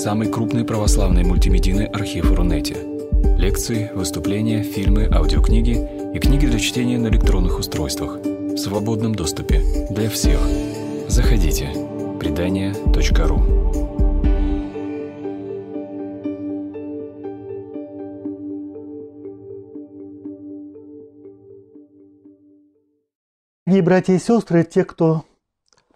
самый крупный православный мультимедийный архив Рунете. Лекции, выступления, фильмы, аудиокниги и книги для чтения на электронных устройствах в свободном доступе для всех. Заходите. Предания.ру Дорогие братья и сестры, те, кто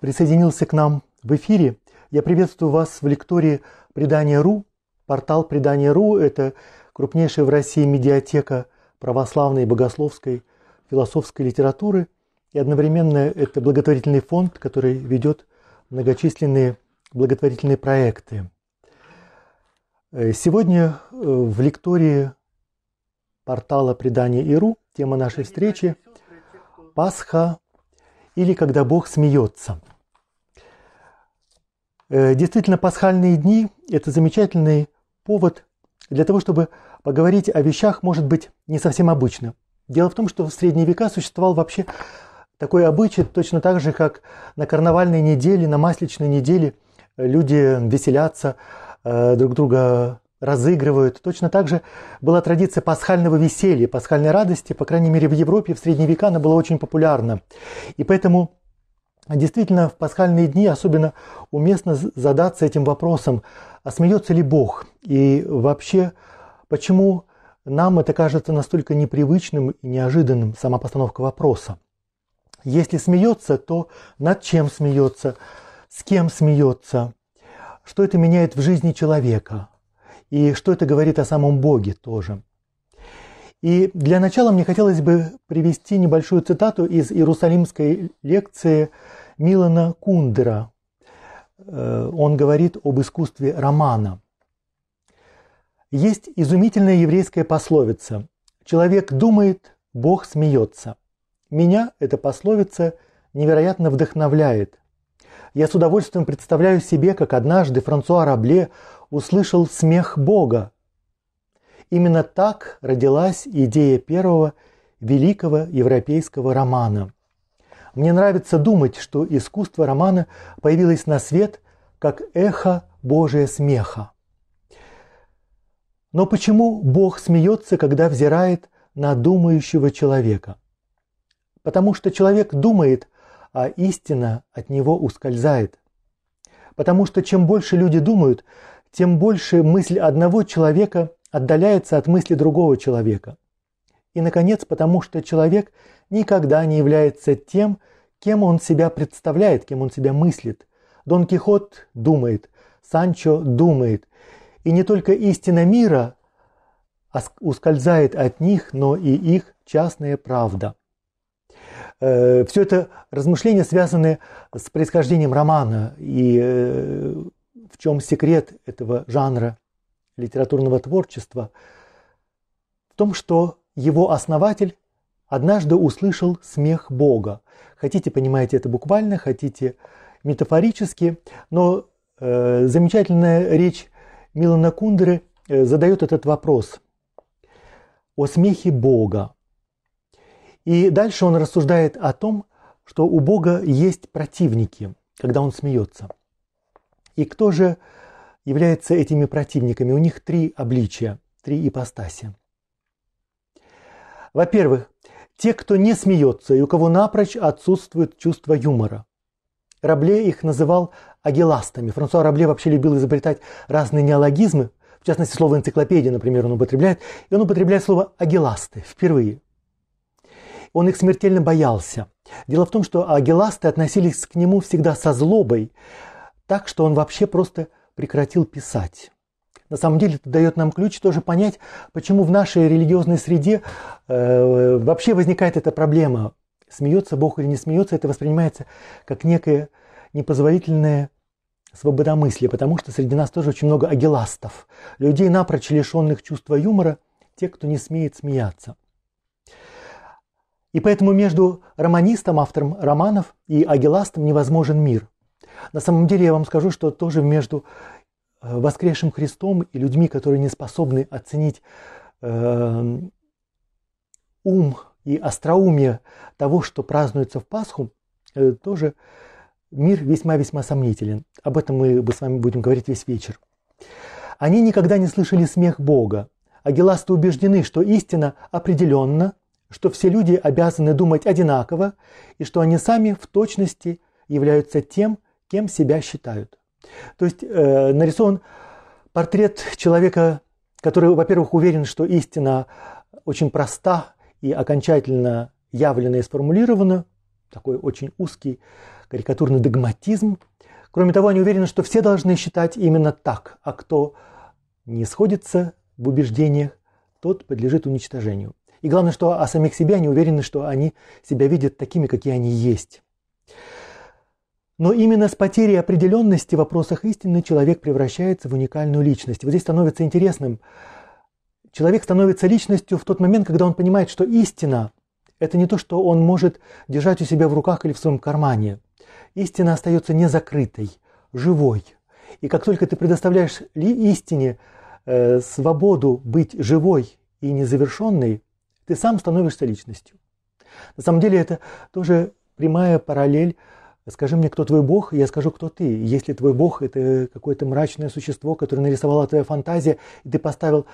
присоединился к нам в эфире, я приветствую вас в лектории Предания.ру. Портал Предания.ру – это крупнейшая в России медиатека православной, богословской, философской литературы. И одновременно это благотворительный фонд, который ведет многочисленные благотворительные проекты. Э, сегодня э, в лектории портала Предания.ру тема нашей встречи – Пасха или когда Бог смеется. Э, действительно, пасхальные дни – это замечательный повод для того, чтобы поговорить о вещах, может быть, не совсем обычно. Дело в том, что в средние века существовал вообще такой обычай, точно так же, как на карнавальной неделе, на масличной неделе люди веселятся, э, друг друга разыгрывают. Точно так же была традиция пасхального веселья, пасхальной радости, по крайней мере в Европе в средние века она была очень популярна. И поэтому действительно в пасхальные дни особенно уместно задаться этим вопросом, а смеется ли Бог? И вообще, почему нам это кажется настолько непривычным и неожиданным, сама постановка вопроса? Если смеется, то над чем смеется, с кем смеется, что это меняет в жизни человека – и что это говорит о самом Боге тоже. И для начала мне хотелось бы привести небольшую цитату из иерусалимской лекции Милана Кундера. Э, он говорит об искусстве романа. Есть изумительная еврейская пословица «Человек думает, Бог смеется». Меня эта пословица невероятно вдохновляет. Я с удовольствием представляю себе, как однажды Франсуа Рабле услышал смех Бога. Именно так родилась идея первого великого европейского романа. Мне нравится думать, что искусство романа появилось на свет как эхо Божия смеха. Но почему Бог смеется, когда взирает на думающего человека? Потому что человек думает, а истина от него ускользает. Потому что чем больше люди думают, тем больше мысль одного человека отдаляется от мысли другого человека. И, наконец, потому что человек никогда не является тем, кем он себя представляет, кем он себя мыслит. Дон Кихот думает, Санчо думает. И не только истина мира ускользает от них, но и их частная правда. Э, Все это размышления связаны с происхождением романа и э, в чем секрет этого жанра литературного творчества? В том, что его основатель однажды услышал смех Бога. Хотите, понимаете это буквально, хотите метафорически, но э, замечательная речь Милана Кундеры э, задает этот вопрос о смехе Бога. И дальше он рассуждает о том, что у Бога есть противники, когда он смеется – и кто же является этими противниками? У них три обличия, три ипостаси. Во-первых, те, кто не смеется и у кого напрочь отсутствует чувство юмора. Рабле их называл агиластами. Франсуа Рабле вообще любил изобретать разные неологизмы. В частности, слово энциклопедия, например, он употребляет. И он употребляет слово агиласты впервые. Он их смертельно боялся. Дело в том, что агиласты относились к нему всегда со злобой, так, что он вообще просто прекратил писать. На самом деле это дает нам ключ тоже понять, почему в нашей религиозной среде э, вообще возникает эта проблема. Смеется Бог или не смеется, это воспринимается как некое непозволительное свободомыслие, потому что среди нас тоже очень много агиластов, людей, напрочь лишенных чувства юмора, те, кто не смеет смеяться. И поэтому между романистом, автором романов, и агиластом невозможен мир. На самом деле я вам скажу, что тоже между э, воскресшим Христом и людьми, которые не способны оценить э, ум и остроумие того, что празднуется в Пасху, э, тоже мир весьма-весьма сомнителен. Об этом мы с вами будем говорить весь вечер. Они никогда не слышали смех Бога. Агиласты убеждены, что истина определенна, что все люди обязаны думать одинаково и что они сами в точности являются тем, кем себя считают. То есть э, нарисован портрет человека, который, во-первых, уверен, что истина очень проста и окончательно явлена и сформулирована, такой очень узкий карикатурный догматизм. Кроме того, они уверены, что все должны считать именно так, а кто не сходится в убеждениях, тот подлежит уничтожению. И главное, что о самих себе они уверены, что они себя видят такими, какие они есть. Но именно с потерей определенности в вопросах истины человек превращается в уникальную личность. Вот здесь становится интересным. Человек становится личностью в тот момент, когда он понимает, что истина – это не то, что он может держать у себя в руках или в своем кармане. Истина остается незакрытой, живой. И как только ты предоставляешь ли истине э, свободу быть живой и незавершенной, ты сам становишься личностью. На самом деле это тоже прямая параллель Скажи мне, кто твой Бог, и я скажу, кто ты. Если твой Бог – это какое-то мрачное существо, которое нарисовала твоя фантазия, и ты поставил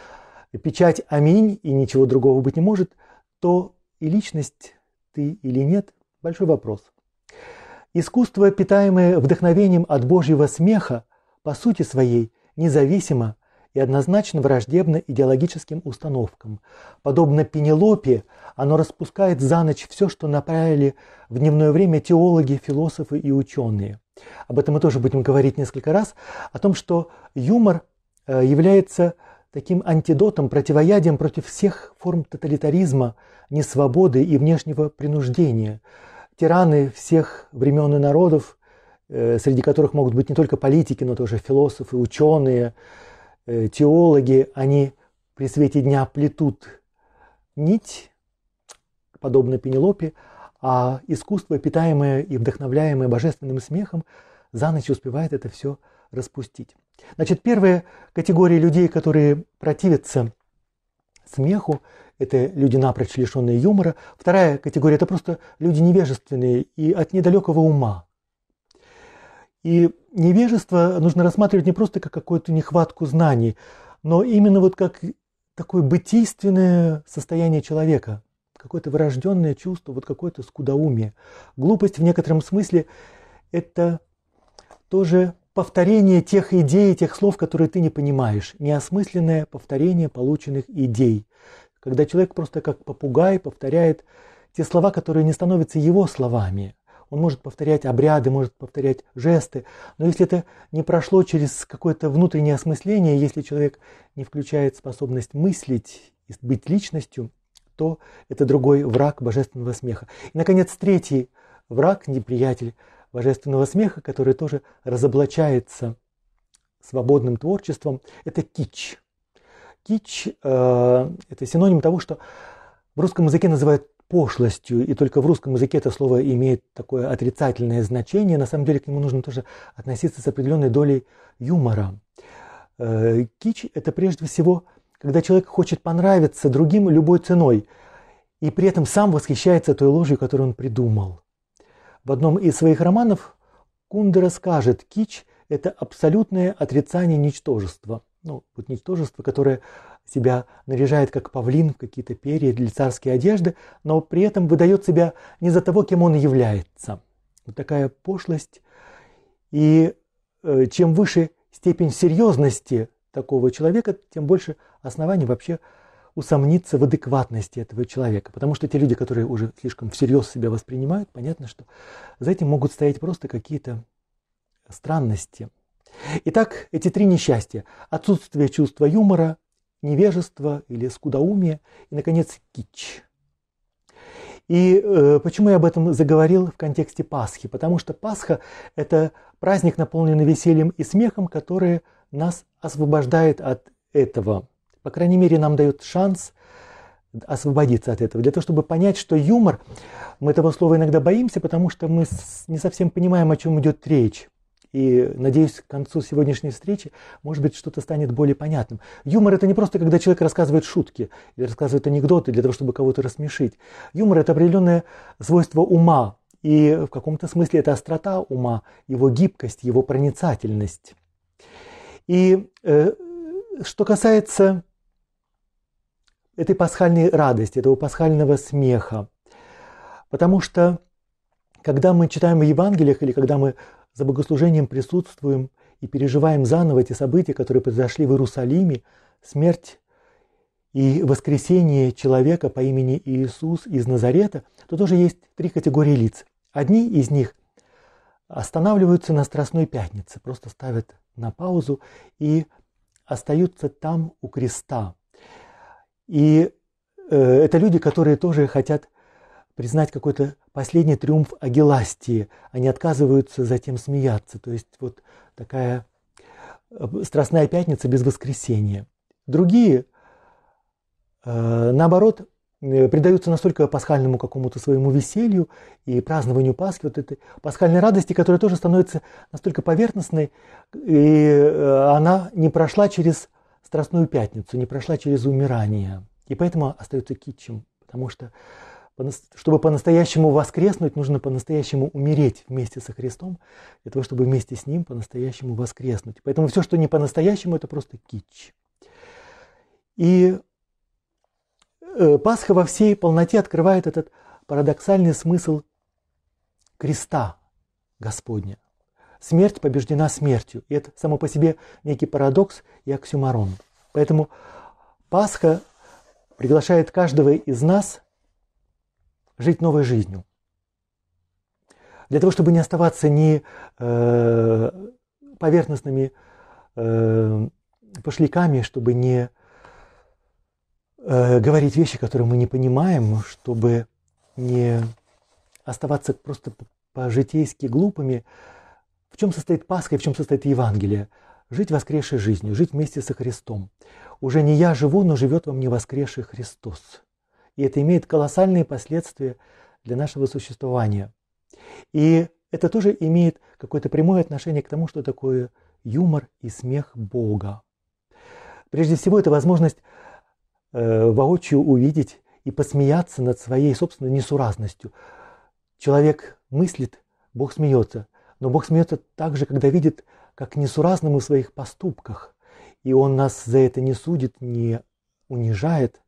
печать «Аминь», и ничего другого быть не может, то и личность ты или нет – большой вопрос. Искусство, питаемое вдохновением от Божьего смеха, по сути своей, независимо и однозначно враждебно идеологическим установкам. Подобно Пенелопе, оно распускает за ночь все, что направили в дневное время теологи, философы и ученые. Об этом мы тоже будем говорить несколько раз, о том, что юмор э, является таким антидотом, противоядием против всех форм тоталитаризма, несвободы и внешнего принуждения. Тираны всех времен и народов, э, среди которых могут быть не только политики, но тоже философы, ученые, теологи, они при свете дня плетут нить, подобно Пенелопе, а искусство, питаемое и вдохновляемое божественным смехом, за ночь успевает это все распустить. Значит, первая категория людей, которые противятся смеху, это люди напрочь лишенные юмора. Вторая категория – это просто люди невежественные и от недалекого ума. И невежество нужно рассматривать не просто как какую-то нехватку знаний, но именно вот как такое бытийственное состояние человека, какое-то врожденное чувство, вот какое-то скудоумие. Глупость в некотором смысле – это тоже повторение тех идей, тех слов, которые ты не понимаешь, неосмысленное повторение полученных идей. Когда человек просто как попугай повторяет те слова, которые не становятся его словами – он может повторять обряды, может повторять жесты, но если это не прошло через какое-то внутреннее осмысление, если человек не включает способность мыслить и быть личностью, то это другой враг божественного смеха. И, наконец, третий враг, неприятель божественного смеха, который тоже разоблачается свободным творчеством, это кич. Кич э, – это синоним того, что в русском языке называют пошлостью, и только в русском языке это слово имеет такое отрицательное значение, на самом деле к нему нужно тоже относиться с определенной долей юмора. Э, кич – это прежде всего, когда человек хочет понравиться другим любой ценой, и при этом сам восхищается той ложью, которую он придумал. В одном из своих романов Кундера скажет, кич – это абсолютное отрицание ничтожества. Ну, вот ничтожество, которое себя наряжает как павлин в какие-то перья для царской одежды, но при этом выдает себя не за того, кем он является. Вот такая пошлость. И э, чем выше степень серьезности такого человека, тем больше оснований вообще усомниться в адекватности этого человека. Потому что те люди, которые уже слишком всерьез себя воспринимают, понятно, что за этим могут стоять просто какие-то странности. Итак, эти три несчастья. Отсутствие чувства юмора, невежество или скудоумие и, наконец, кич. И э, почему я об этом заговорил в контексте Пасхи? Потому что Пасха – это праздник, наполненный весельем и смехом, который нас освобождает от этого. По крайней мере, нам дает шанс освободиться от этого. Для того, чтобы понять, что юмор, мы этого слова иногда боимся, потому что мы не совсем понимаем, о чем идет речь. И надеюсь, к концу сегодняшней встречи, может быть, что-то станет более понятным. Юмор это не просто, когда человек рассказывает шутки или рассказывает анекдоты для того, чтобы кого-то рассмешить. Юмор это определенное свойство ума. И в каком-то смысле это острота ума, его гибкость, его проницательность. И э, что касается этой пасхальной радости, этого пасхального смеха, потому что когда мы читаем в Евангелиях или когда мы за богослужением присутствуем и переживаем заново эти события, которые произошли в Иерусалиме, смерть и воскресение человека по имени Иисус из Назарета, то тоже есть три категории лиц. Одни из них останавливаются на Страстной Пятнице, просто ставят на паузу и остаются там у креста. И э, это люди, которые тоже хотят признать какой-то последний триумф Агиластии. Они отказываются затем смеяться. То есть вот такая э, Страстная Пятница без воскресения. Другие Э, наоборот, э, предаются настолько пасхальному какому-то своему веселью и празднованию Пасхи, вот этой пасхальной радости, которая тоже становится настолько поверхностной, и она не прошла через Страстную Пятницу, не прошла через умирание. И поэтому остается китчем, потому что чтобы по-настоящему воскреснуть, нужно по-настоящему умереть вместе со Христом, для того, чтобы вместе с Ним по-настоящему воскреснуть. Поэтому все, что не по-настоящему, это просто кич. И Э, Пасха во всей полноте открывает этот парадоксальный смысл креста Господня. Смерть побеждена смертью. И это само по себе некий парадокс и оксюмарон. Поэтому Пасха приглашает каждого из нас жить новой жизнью. Для того, чтобы не оставаться ни э, поверхностными э, пошляками, чтобы не э, говорить вещи, которые мы не понимаем, чтобы не оставаться просто по-житейски глупыми. В чем состоит Пасха и в чем состоит Евангелие? Жить воскресшей жизнью, жить вместе со Христом. Уже не я живу, но живет во мне воскресший Христос. И это имеет колоссальные последствия для нашего существования. И это тоже имеет какое-то прямое отношение к тому, что такое юмор и смех Бога. Прежде всего, это возможность э, воочию увидеть и посмеяться над своей собственной несуразностью. Человек мыслит, Бог смеется, но Бог смеется также, когда видит, как несуразны мы в своих поступках. И Он нас за это не судит, не унижает,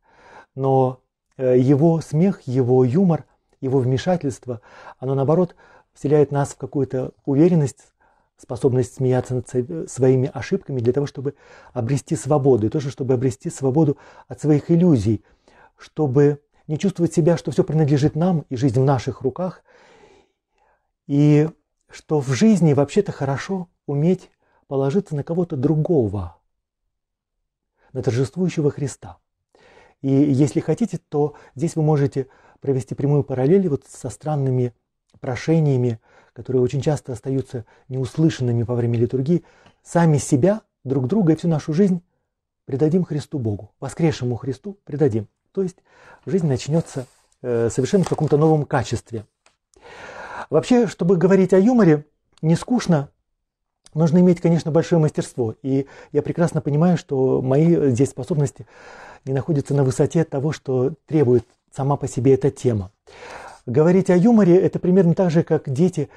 но Его смех, Его юмор, Его вмешательство, оно наоборот вселяет нас в какую-то уверенность способность смеяться над своими ошибками для того, чтобы обрести свободу, и тоже, чтобы обрести свободу от своих иллюзий, чтобы не чувствовать себя, что все принадлежит нам, и жизнь в наших руках, и что в жизни вообще-то хорошо уметь положиться на кого-то другого, на торжествующего Христа. И если хотите, то здесь вы можете провести прямую параллель вот со странными прошениями, которые очень часто остаются неуслышанными во время литургии, сами себя, друг друга и всю нашу жизнь предадим Христу Богу, воскресшему Христу предадим. То есть жизнь начнется э, совершенно в каком-то новом качестве. Вообще, чтобы говорить о юморе, не скучно, нужно иметь, конечно, большое мастерство. И я прекрасно понимаю, что мои здесь способности не находятся на высоте того, что требует сама по себе эта тема. Говорить о юморе – это примерно так же, как дети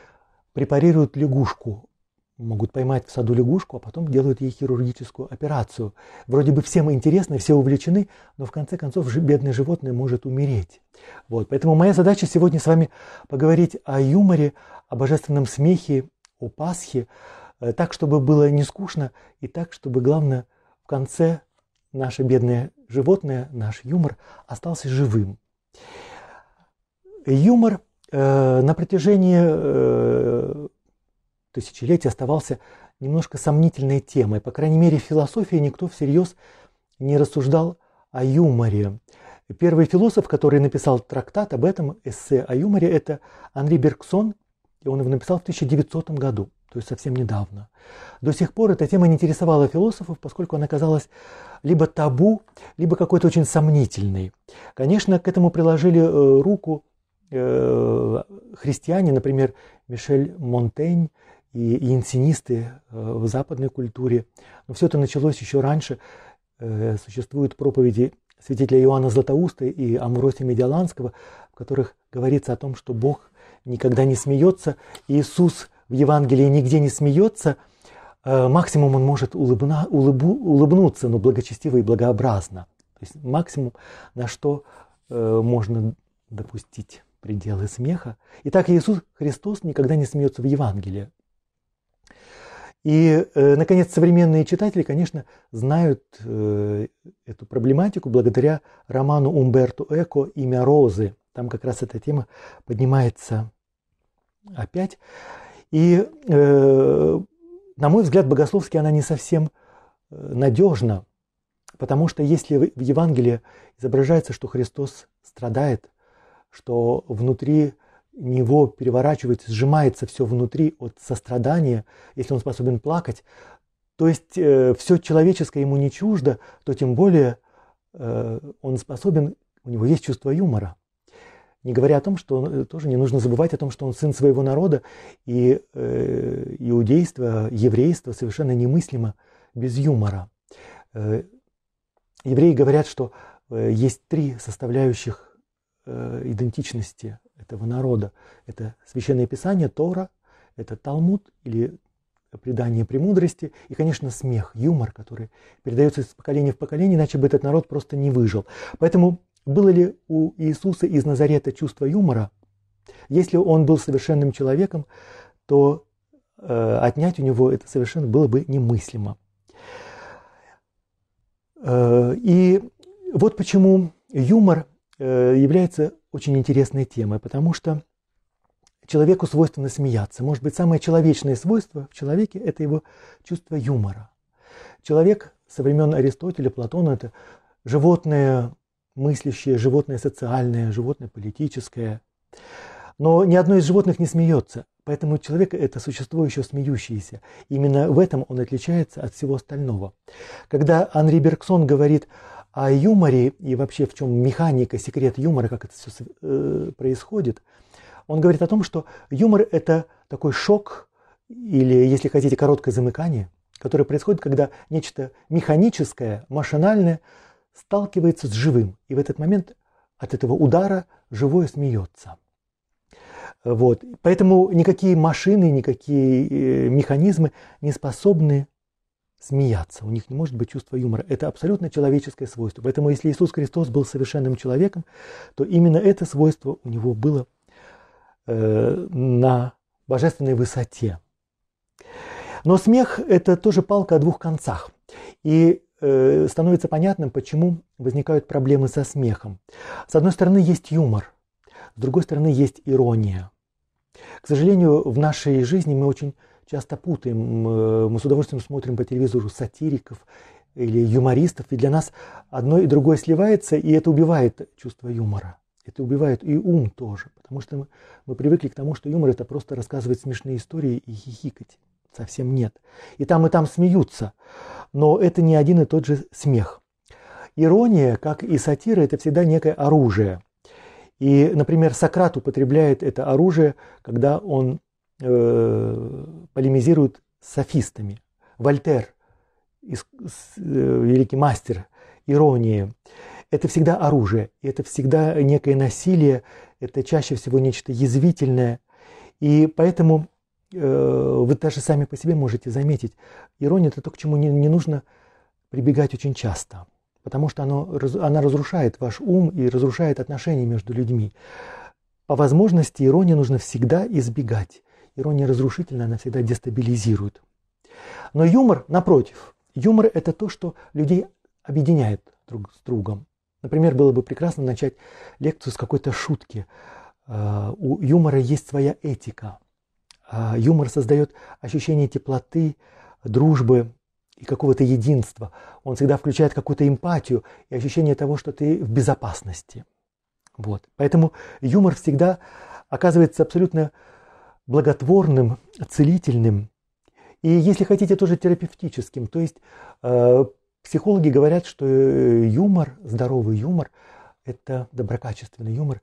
препарируют лягушку. Могут поймать в саду лягушку, а потом делают ей хирургическую операцию. Вроде бы всем интересно, все увлечены, но в конце концов бедное животное может умереть. Вот. Поэтому моя задача сегодня с вами поговорить о юморе, о божественном смехе, о Пасхе, так, чтобы было не скучно, и так, чтобы, главное, в конце наше бедное животное, наш юмор остался живым. Юмор э, на протяжении э, тысячелетий оставался немножко сомнительной темой. По крайней мере, в философии никто всерьез не рассуждал о юморе. Первый философ, который написал трактат об этом, эссе о юморе, это Анри Бергсон, и он его написал в 1900 году, то есть совсем недавно. До сих пор эта тема не интересовала философов, поскольку она казалась либо табу, либо какой-то очень сомнительной. Конечно, к этому приложили э, руку Э, христиане, например, Мишель Монтень и инсинисты э, в западной культуре. Но все это началось еще раньше. Э, существуют проповеди святителя Иоанна Златоуста и Амуросия Медиаланского, в которых говорится о том, что Бог никогда не смеется. Иисус в Евангелии нигде не смеется, Э, максимум он может улыбна, улыбу, улыбнуться, но благочестиво и благообразно. То есть максимум, на что э, можно допустить пределы смеха. Итак, Иисус Христос никогда не смеется в Евангелии. И, э, наконец, современные читатели, конечно, знают эту проблематику благодаря роману Умберто Эко «Имя Розы». Там как раз эта тема поднимается опять. И, э, на мой взгляд, богословски она не совсем надежна, потому что если в Евангелии изображается, что Христос страдает, что внутри него переворачивается, сжимается все внутри от сострадания, если он способен плакать, то есть э, все человеческое ему не чуждо, то тем более э, он способен, у него есть чувство юмора. Не говоря о том, что он, э, тоже не нужно забывать о том, что он сын своего народа, и э, иудейство, еврейство совершенно немыслимо без юмора. Э, евреи говорят, что э, есть три составляющих э, идентичности этого народа. Это Священное Писание, Тора, это Талмуд или предание премудрости и, конечно, смех, юмор, который передается из поколения в поколение, иначе бы этот народ просто не выжил. Поэтому было ли у Иисуса из Назарета чувство юмора? Если он был совершенным человеком, то э, отнять у него это совершенно было бы немыслимо. Э, и вот почему юмор Э, является очень интересной темой, потому что человеку свойственно смеяться. Может быть, самое человечное свойство в человеке – это его чувство юмора. Человек со времен Аристотеля, Платона – это животное мыслящее, животное социальное, животное политическое. Но ни одно из животных не смеется, поэтому человек – это существо еще смеющееся. Именно в этом он отличается от всего остального. Когда Анри Бергсон говорит о юморе и вообще в чем механика, секрет юмора, как это все э, происходит, он говорит о том, что юмор – это такой шок или, если хотите, короткое замыкание, которое происходит, когда нечто механическое, машинальное сталкивается с живым. И в этот момент от этого удара живое смеется. Вот. Поэтому никакие машины, никакие э, механизмы не способны смеяться, у них не может быть чувства юмора. Это абсолютно человеческое свойство. Поэтому если Иисус Христос был совершенным человеком, то именно это свойство у него было э, на божественной высоте. Но смех – это тоже палка о двух концах. И становится понятным, почему возникают проблемы со смехом. С одной стороны, есть юмор, с другой стороны, есть ирония. К сожалению, в нашей жизни мы очень часто путаем. Э, мы с удовольствием смотрим по телевизору сатириков или юмористов, и для нас одно и другое сливается, и это убивает чувство юмора. Это убивает и ум тоже, потому что мы, мы привыкли к тому, что юмор это просто рассказывать смешные истории и хихикать. Совсем нет. И там, и там смеются, но это не один и тот же смех. Ирония, как и сатира, это всегда некое оружие. И, например, Сократ употребляет это оружие, когда он э, полемизирует с софистами. Вольтер, э, великий мастер иронии, это всегда оружие, это всегда некое насилие, это чаще всего нечто язвительное. И поэтому вы даже сами по себе можете заметить, ирония это то, к чему не, не нужно прибегать очень часто, потому что оно, она разрушает ваш ум и разрушает отношения между людьми. По возможности иронии нужно всегда избегать. Ирония разрушительная, она всегда дестабилизирует. Но юмор, напротив, юмор это то, что людей объединяет друг с другом. Например, было бы прекрасно начать лекцию с какой-то шутки. А, у юмора есть своя этика. А, юмор создает ощущение теплоты, дружбы и какого-то единства. Он всегда включает какую-то эмпатию и ощущение того, что ты в безопасности. Вот. Поэтому юмор всегда оказывается абсолютно благотворным, целительным и, если хотите, тоже терапевтическим. То есть э, психологи говорят, что юмор, здоровый юмор, это доброкачественный юмор,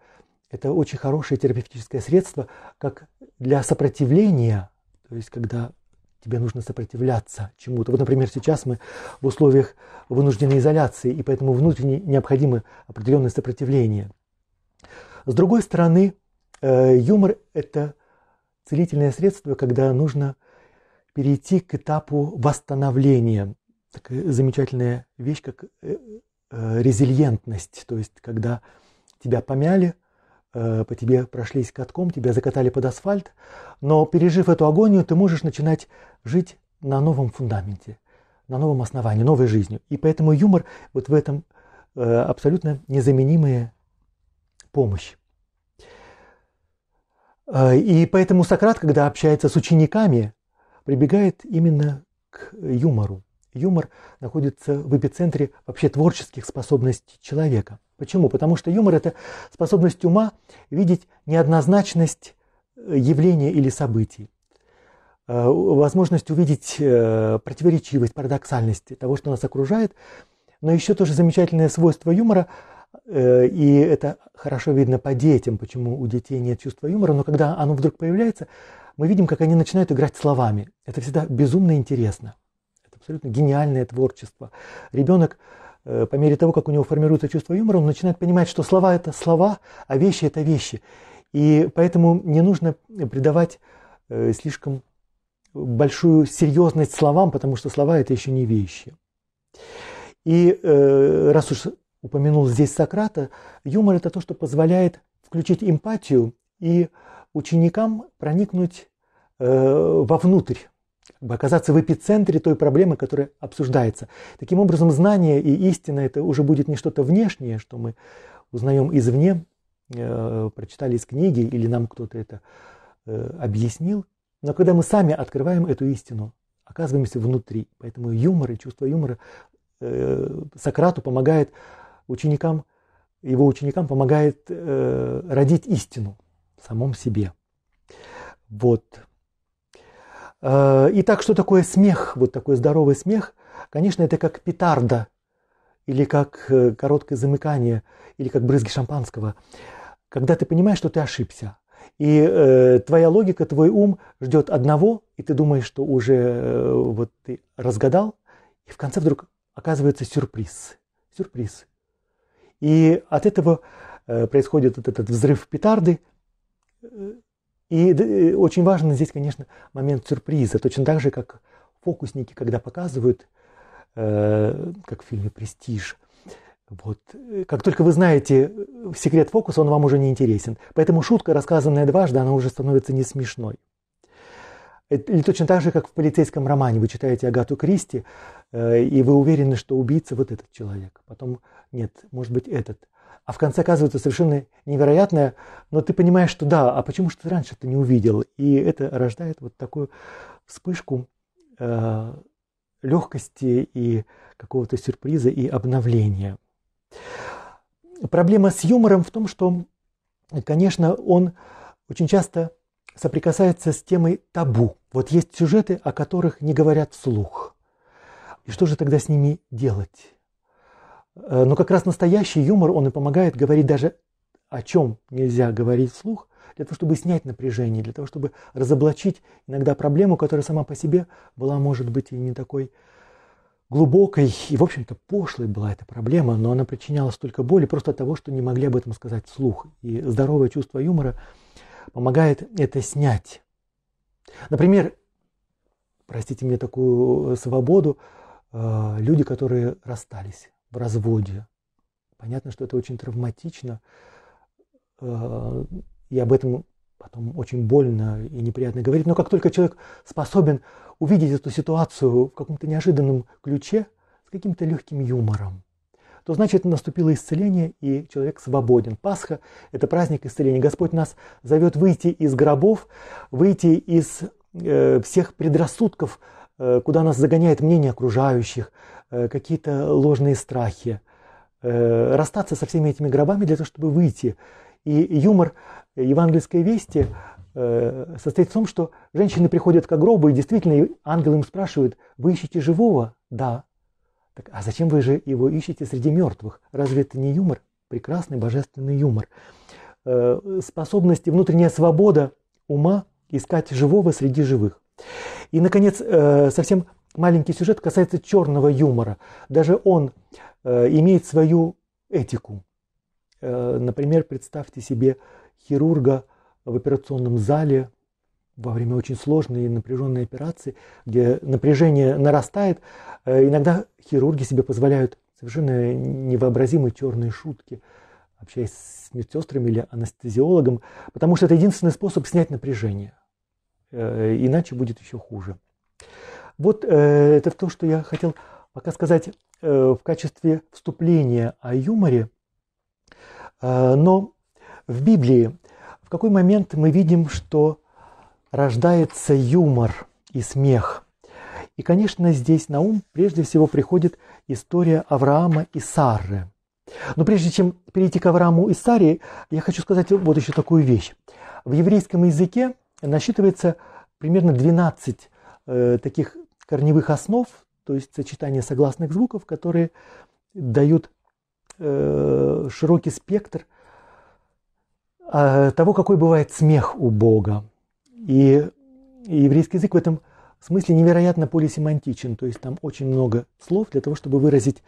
это очень хорошее терапевтическое средство, как для сопротивления, то есть когда тебе нужно сопротивляться чему-то. Вот, например, сейчас мы в условиях вынужденной изоляции, и поэтому внутренне необходимо определенное сопротивление. С другой стороны, э, юмор – это целительное средство, когда нужно перейти к этапу восстановления. Такая замечательная вещь, как э, э, резильентность, то есть когда тебя помяли, по тебе прошлись катком, тебя закатали под асфальт, но пережив эту агонию, ты можешь начинать жить на новом фундаменте, на новом основании, новой жизнью. И поэтому юмор вот в этом абсолютно незаменимая помощь. И поэтому Сократ, когда общается с учениками, прибегает именно к юмору. Юмор находится в эпицентре вообще творческих способностей человека. Почему? Потому что юмор – это способность ума видеть неоднозначность э, явления или событий, э, возможность увидеть э, противоречивость, парадоксальность того, что нас окружает. Но еще тоже замечательное свойство юмора, и это хорошо видно по детям, почему у детей нет чувства юмора, но когда оно вдруг появляется, мы видим, как они начинают играть словами. Это всегда безумно интересно. Это абсолютно гениальное творчество. Ребенок, по мере того, как у него формируется чувство юмора, он начинает понимать, что слова – это слова, а вещи – это вещи. И поэтому не нужно придавать э, слишком большую серьезность словам, потому что слова – это еще не вещи. И э, раз уж упомянул здесь Сократа, юмор – это то, что позволяет включить эмпатию и ученикам проникнуть э, вовнутрь, бы оказаться в эпицентре той проблемы, которая обсуждается. Таким образом, знание и истина это уже будет не что-то внешнее, что мы узнаем извне, э, прочитали из книги или нам кто-то это э, объяснил. Но когда мы сами открываем эту истину, оказываемся внутри. Поэтому юмор и чувство юмора э, Сократу помогает ученикам, его ученикам помогает э, родить истину самом себе. Вот. Э, итак, что такое смех? Вот такой здоровый смех. Конечно, это как петарда, или как э, короткое замыкание, или как брызги шампанского. Когда ты понимаешь, что ты ошибся, и э, твоя логика, твой ум ждет одного, и ты думаешь, что уже э, вот ты разгадал, и в конце вдруг оказывается сюрприз. Сюрприз. И от этого э, происходит вот этот взрыв петарды, и очень важен здесь, конечно, момент сюрприза. Точно так же, как фокусники, когда показывают, э, как в фильме «Престиж», вот. Как только вы знаете секрет фокуса, он вам уже не интересен. Поэтому шутка, рассказанная дважды, она уже становится не смешной. Или точно так же, как в полицейском романе. Вы читаете Агату Кристи, э, и вы уверены, что убийца вот этот человек. Потом, нет, может быть, этот а в конце оказывается совершенно невероятное, но ты понимаешь, что да, а почему же ты раньше это не увидел? И это рождает вот такую вспышку э, легкости и какого-то сюрприза и обновления. Проблема с юмором в том, что, конечно, он очень часто соприкасается с темой табу. Вот есть сюжеты, о которых не говорят вслух. И что же тогда с ними делать? Э, но как раз настоящий юмор, он и помогает говорить даже о чем нельзя говорить вслух, для того, чтобы снять напряжение, для того, чтобы разоблачить иногда проблему, которая сама по себе была, может быть, и не такой глубокой и, в общем-то, пошлой была эта проблема, но она причиняла столько боли просто от того, что не могли об этом сказать вслух. И здоровое чувство юмора помогает это снять. Например, простите мне такую свободу, э, люди, которые расстались в разводе. Понятно, что это очень травматично, э, и об этом потом очень больно и неприятно говорить. Но как только человек способен увидеть эту ситуацию в каком-то неожиданном ключе, с каким-то легким юмором, то значит наступило исцеление, и человек свободен. Пасха – это праздник исцеления. Господь нас зовет выйти из гробов, выйти из э, всех предрассудков, куда нас загоняет мнение окружающих, Э, какие-то ложные страхи, э, расстаться со всеми этими гробами для того, чтобы выйти. И юмор евангельской вести э, состоит в том, что женщины приходят к гробу, и действительно ангел им спрашивает, вы ищете живого? Да. Так, а зачем вы же его ищете среди мертвых? Разве это не юмор? Прекрасный божественный юмор. Способность и внутренняя свобода ума искать живого среди живых. И, наконец, совсем маленький сюжет касается черного юмора. Даже он э, имеет свою этику. Э, например, представьте себе хирурга в операционном зале, во время очень сложной и напряженной операции, где напряжение нарастает, э, иногда хирурги себе позволяют совершенно невообразимые черные шутки, общаясь с медсестрами или анестезиологом, потому что это единственный способ снять напряжение. Э, иначе будет еще хуже. Вот э, это то, что я хотел пока сказать в качестве вступления о юморе. Но в Библии в какой момент мы видим, что рождается юмор и смех. И, конечно, здесь на ум прежде всего приходит история Авраама и Сары. Но прежде чем перейти к Аврааму и Саре, я хочу сказать вот еще такую вещь. В еврейском языке насчитывается примерно 12 э, таких корневых основ, то есть сочетание согласных звуков, которые дают э, широкий спектр э, того, какой бывает смех у Бога. И, еврейский язык в этом смысле невероятно полисемантичен, то есть там очень много слов для того, чтобы выразить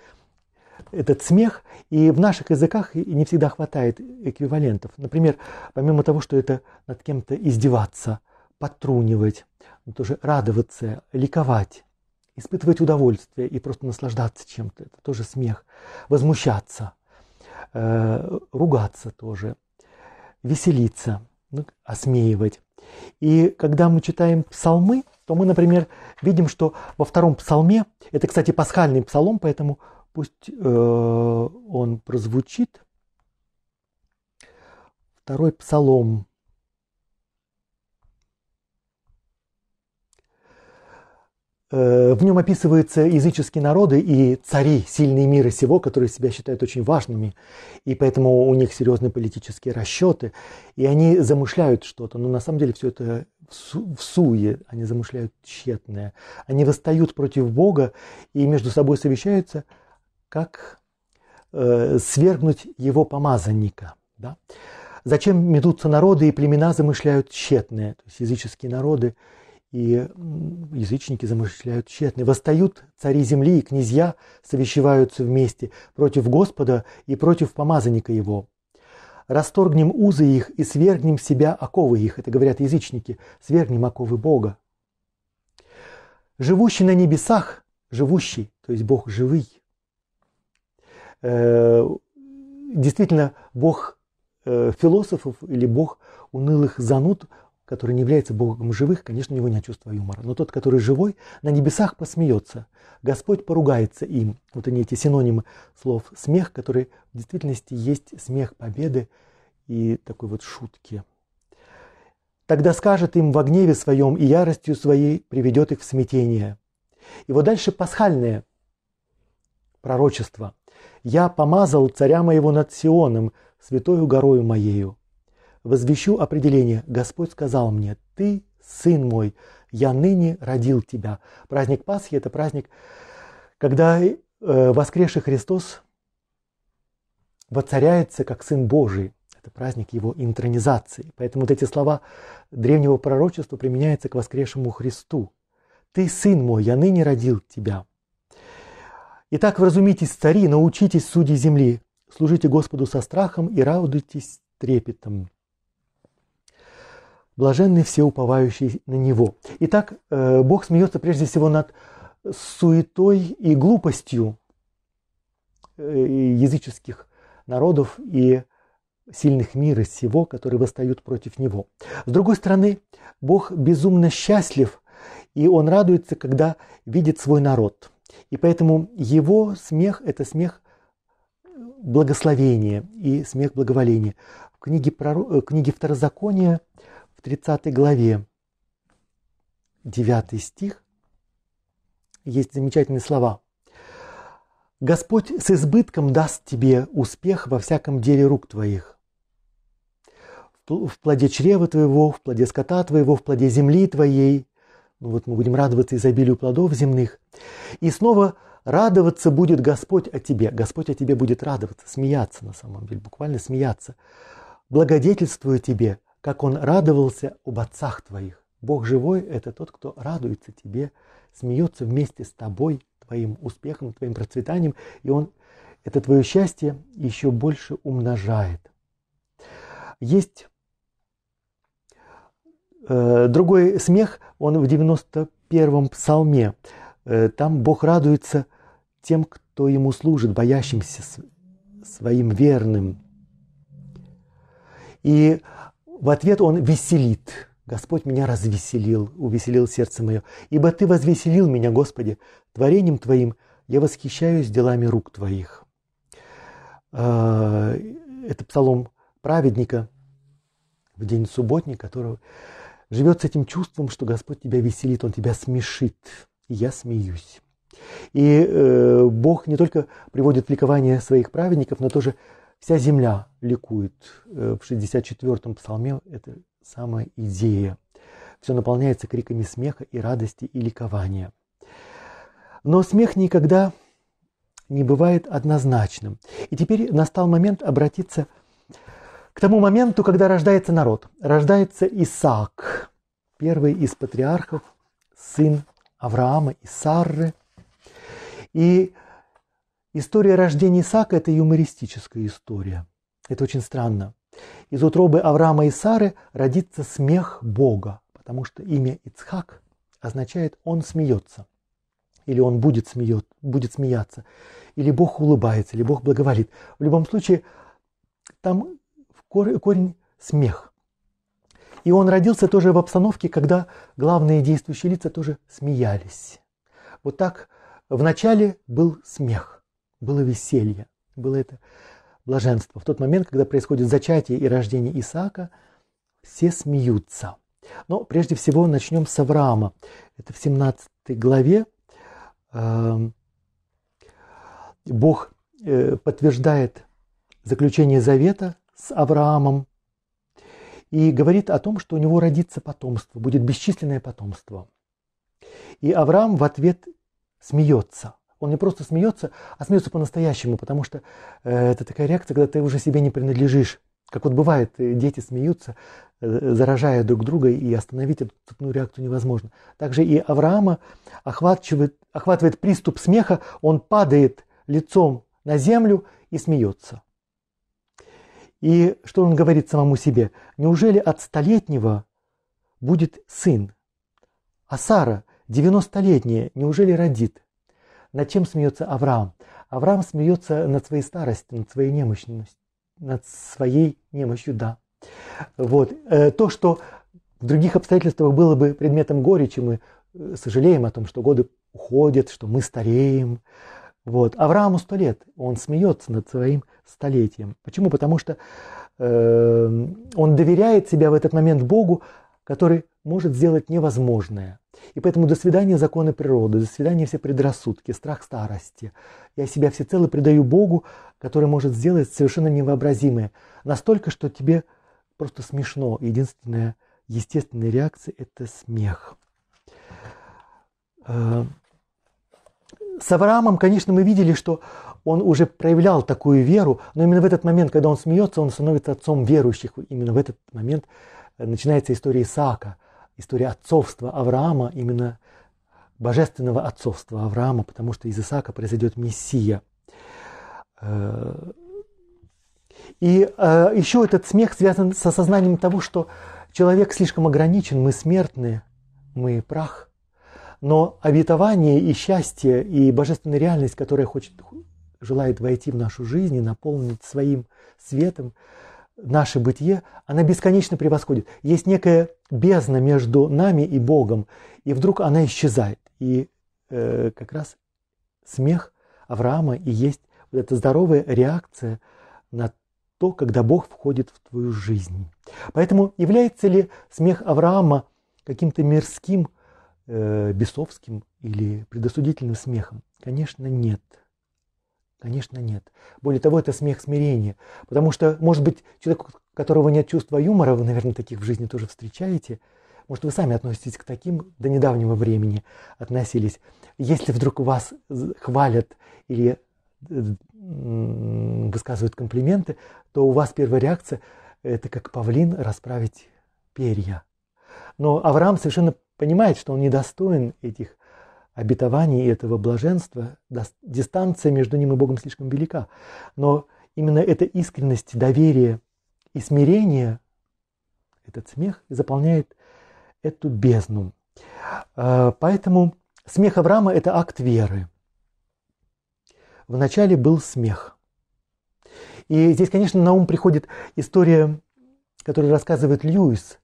этот смех, и в наших языках не всегда хватает эквивалентов. Например, помимо того, что это над кем-то издеваться, подтрунивать, ну, тоже радоваться, ликовать, испытывать удовольствие и просто наслаждаться чем-то, это тоже смех, возмущаться, э, ругаться тоже, веселиться, ну, осмеивать. И когда мы читаем псалмы, то мы, например, видим, что во втором псалме, это, кстати, пасхальный псалом, поэтому пусть э, он прозвучит. Второй псалом, Э, в нем описываются языческие народы и цари, сильные мира сего, которые себя считают очень важными, и поэтому у них серьезные политические расчеты, и они замышляют что-то, но на самом деле все это в суе, они замышляют тщетное. Они восстают против Бога и между собой совещаются, как э, свергнуть его помазанника. Да? Зачем медутся народы и племена замышляют тщетное, то есть языческие народы – и язычники замышляют тщетно. Восстают цари земли и князья, совещиваются вместе против Господа и против помазанника его. Расторгнем узы их и свергнем себя оковы их. Это говорят язычники. Свергнем оковы Бога. Живущий на небесах, живущий, то есть Бог живый. Э, действительно, Бог э, философов или Бог унылых зануд который не является Богом живых, конечно, у него нет чувства юмора. Но тот, который живой, на небесах посмеется. Господь поругается им. Вот они эти синонимы слов смех, который в действительности есть смех победы и такой вот шутки. Тогда скажет им во гневе своем и яростью своей приведет их в смятение. И вот дальше пасхальное пророчество. «Я помазал царя моего над Сионом, святою горою моею, возвещу определение. Господь сказал мне, ты сын мой, я ныне родил тебя. Праздник Пасхи – это праздник, когда э, воскресший Христос воцаряется как Сын Божий. Это праздник его интронизации. Поэтому вот эти слова древнего пророчества применяются к воскресшему Христу. «Ты, сын мой, я ныне родил тебя». Итак, вразумитесь, цари, научитесь, судьи земли, служите Господу со страхом и радуйтесь трепетом. Блаженны все уповающие на Него. Итак, э, Бог смеется прежде всего над суетой и глупостью э, языческих народов и сильных мира сего, которые восстают против Него. С другой стороны, Бог безумно счастлив, и Он радуется, когда видит свой народ. И поэтому Его смех – это смех благословения и смех благоволения. В книге, в книге Второзакония 30 главе, 9 стих, есть замечательные слова. «Господь с избытком даст тебе успех во всяком деле рук твоих, в плоде чрева твоего, в плоде скота твоего, в плоде земли твоей». Ну вот мы будем радоваться изобилию плодов земных. И снова радоваться будет Господь о тебе. Господь о тебе будет радоваться, смеяться на самом деле, буквально смеяться. Благодетельствую тебе, как он радовался об отцах твоих. Бог живой – это тот, кто радуется тебе, смеется вместе с тобой, твоим успехом, твоим процветанием, и он это твое счастье еще больше умножает. Есть другой смех, он в 91-м псалме. Э, там Бог радуется тем, кто ему служит, боящимся своим верным. И в ответ он веселит. Господь меня развеселил, увеселил сердце мое. Ибо Ты возвеселил меня, Господи, творением Твоим я восхищаюсь делами рук Твоих. А, это псалом праведника в день субботний, который живет с этим чувством, что Господь тебя веселит, Он тебя смешит. И я смеюсь. И э, Бог не только приводит в ликование своих праведников, но тоже вся земля ликует. Э, в 64-м псалме это самая идея. Все наполняется криками смеха и радости и ликования. Но смех никогда не бывает однозначным. И теперь настал момент обратиться к тому моменту, когда рождается народ. Рождается Исаак, первый из патриархов, сын Авраама и Сарры. И история рождения Исаака – это юмористическая история. Это очень странно. Из утробы Авраама и Сары родится смех Бога, потому что имя Ицхак означает «он смеется» или он будет, смеет, будет смеяться, или Бог улыбается, или Бог благоволит. В любом случае, там корень смех. И он родился тоже в обстановке, когда главные действующие лица тоже смеялись. Вот так вначале был смех, было веселье, было это блаженство. В тот момент, когда происходит зачатие и рождение Исаака, все смеются. Но прежде всего начнем с Авраама. Это в 17 главе Эм, Бог э, подтверждает заключение завета с Авраамом и говорит о том, что у него родится потомство, будет бесчисленное потомство. И Авраам в ответ смеется. Он не просто смеется, а смеется по-настоящему, потому что э, это такая реакция, когда ты уже себе не принадлежишь. Как вот бывает, э, дети смеются, э, заражая друг друга, и остановить эту цепную реакцию невозможно. Также и Авраама охватывает, охватывает приступ смеха, он падает лицом на землю и смеется. И что он говорит самому себе? Неужели от столетнего будет сын? А Сара, 90-летняя, неужели родит? Над чем смеется Авраам? Авраам смеется над своей старостью, над своей немощностью над своей немощью, да. Вот. Э, то, что в других обстоятельствах было бы предметом горечи, мы э, сожалеем о том, что годы уходят, что мы стареем. Вот. Аврааму сто лет, он смеется над своим столетием. Почему? Потому что э, он доверяет себя в этот момент Богу, который может сделать невозможное. И поэтому до свидания законы природы, до свидания все предрассудки, страх старости. Я себя всецело предаю Богу, который может сделать совершенно невообразимое. Настолько, что тебе просто смешно. Единственная естественная реакция – это смех. Э, с Авраамом, конечно, мы видели, что он уже проявлял такую веру, но именно в этот момент, когда он смеется, он становится отцом верующих. Именно в этот момент начинается история Исаака, история отцовства Авраама, именно божественного отцовства Авраама, потому что из Исаака произойдет Мессия. Э, и э, еще этот смех связан с осознанием того, что человек слишком ограничен, мы смертные, мы прах. Но обетование и счастье, и божественная реальность, которая хочет, желает войти в нашу жизнь и наполнить своим светом, наше бытие, она бесконечно превосходит. Есть некая бездна между нами и Богом, и вдруг она исчезает. И э, как раз смех Авраама и есть вот эта здоровая реакция на то, когда Бог входит в твою жизнь. Поэтому является ли смех Авраама каким-то мирским, э, бесовским или предосудительным смехом? Конечно, нет. Конечно, нет. Более того, это смех смирения. Потому что, может быть, человек, у которого нет чувства юмора, вы, наверное, таких в жизни тоже встречаете, может, вы сами относитесь к таким до недавнего времени относились. Если вдруг вас хвалят или высказывают комплименты, то у вас первая реакция – это как павлин расправить перья. Но Авраам совершенно понимает, что он недостоин этих обетований и этого блаженства, дистанция между ним и Богом слишком велика. Но именно эта искренность, доверие и смирение, этот смех заполняет эту бездну. Э, поэтому смех Авраама – это акт веры. Вначале был смех. И здесь, конечно, на ум приходит история, которую рассказывает Льюис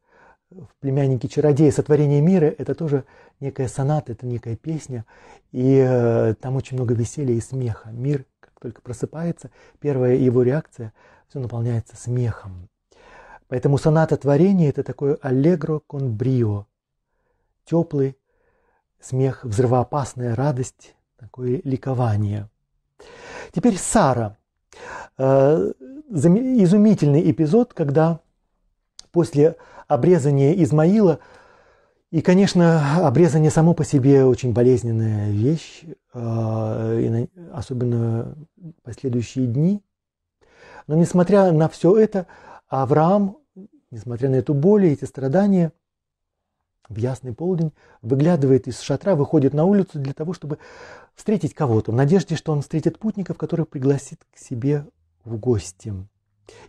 в «Племяннике чародея. Сотворение мира». Это тоже некая соната, это некая песня. И э, там очень много веселья и смеха. Мир, как только просыпается, первая его реакция – все наполняется смехом. Поэтому соната творения – это такое аллегро кон брио, теплый смех, взрывоопасная радость, такое ликование. Теперь Сара. Э, изумительный эпизод, когда после обрезания Измаила, и, конечно, обрезание само по себе очень болезненная вещь, э, особенно последующие дни. Но несмотря на все это, Авраам, несмотря на эту боль и эти страдания, в ясный полдень выглядывает из шатра, выходит на улицу для того, чтобы встретить кого-то, в надежде, что он встретит путников, которых пригласит к себе в гости.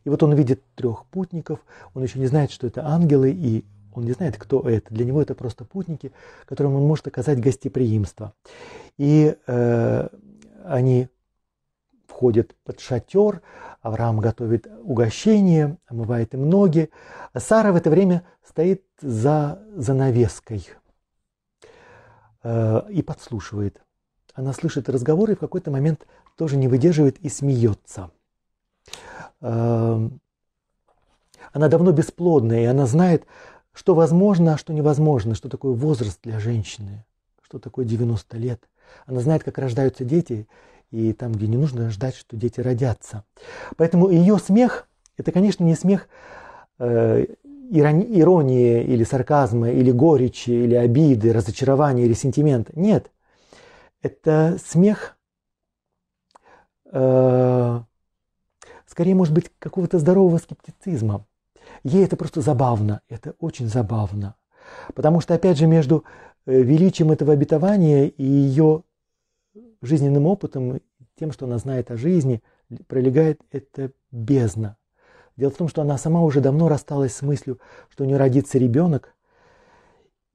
И вот он видит трех путников, он еще не знает, что это ангелы, и он не знает, кто это. Для него это просто путники, которым он может оказать гостеприимство. И э, они входят под шатер, Авраам готовит угощение, омывает им ноги. Сара в это время стоит за занавеской э, и подслушивает. Она слышит разговор и в какой-то момент тоже не выдерживает и смеется. Эм, она давно бесплодная, и она знает, что возможно, а что невозможно, что такое возраст для женщины, что такое 90 лет. Она знает, как рождаются дети, и там, где не нужно ждать, что дети родятся. Поэтому ее смех – это, конечно, не смех э, иронии или сарказма, или горечи, или обиды, разочарования или сентимента. Нет, это смех э, скорее, может быть, какого-то здорового скептицизма. Ей это просто забавно, это очень забавно. Потому что, опять же, между э, величием этого обетования и ее жизненным опытом, тем, что она знает о жизни, пролегает эта бездна. Дело в том, что она сама уже давно рассталась с мыслью, что у нее родится ребенок,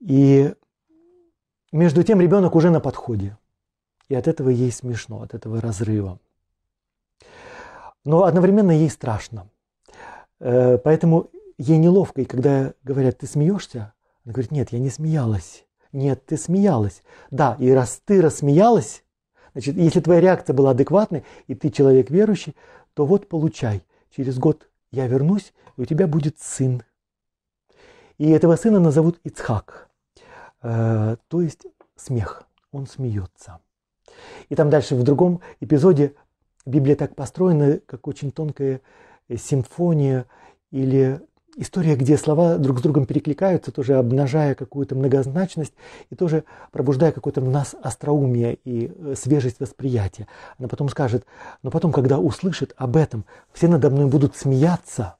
и между тем ребенок уже на подходе. И от этого ей смешно, от этого разрыва но одновременно ей страшно. Э, поэтому ей неловко, и когда говорят, ты смеешься, она говорит, нет, я не смеялась. Нет, ты смеялась. Да, и раз ты рассмеялась, значит, если твоя реакция была адекватной, и ты человек верующий, то вот получай. Через год я вернусь, и у тебя будет сын. И этого сына назовут Ицхак, э, то есть смех. Он смеется. И там дальше в другом эпизоде Библия так построена, как очень тонкая э, симфония или история, где слова друг с другом перекликаются, тоже обнажая какую-то многозначность и тоже пробуждая какое-то в нас остроумие и э, свежесть восприятия. Она потом скажет, но потом, когда услышит об этом, все надо мной будут смеяться.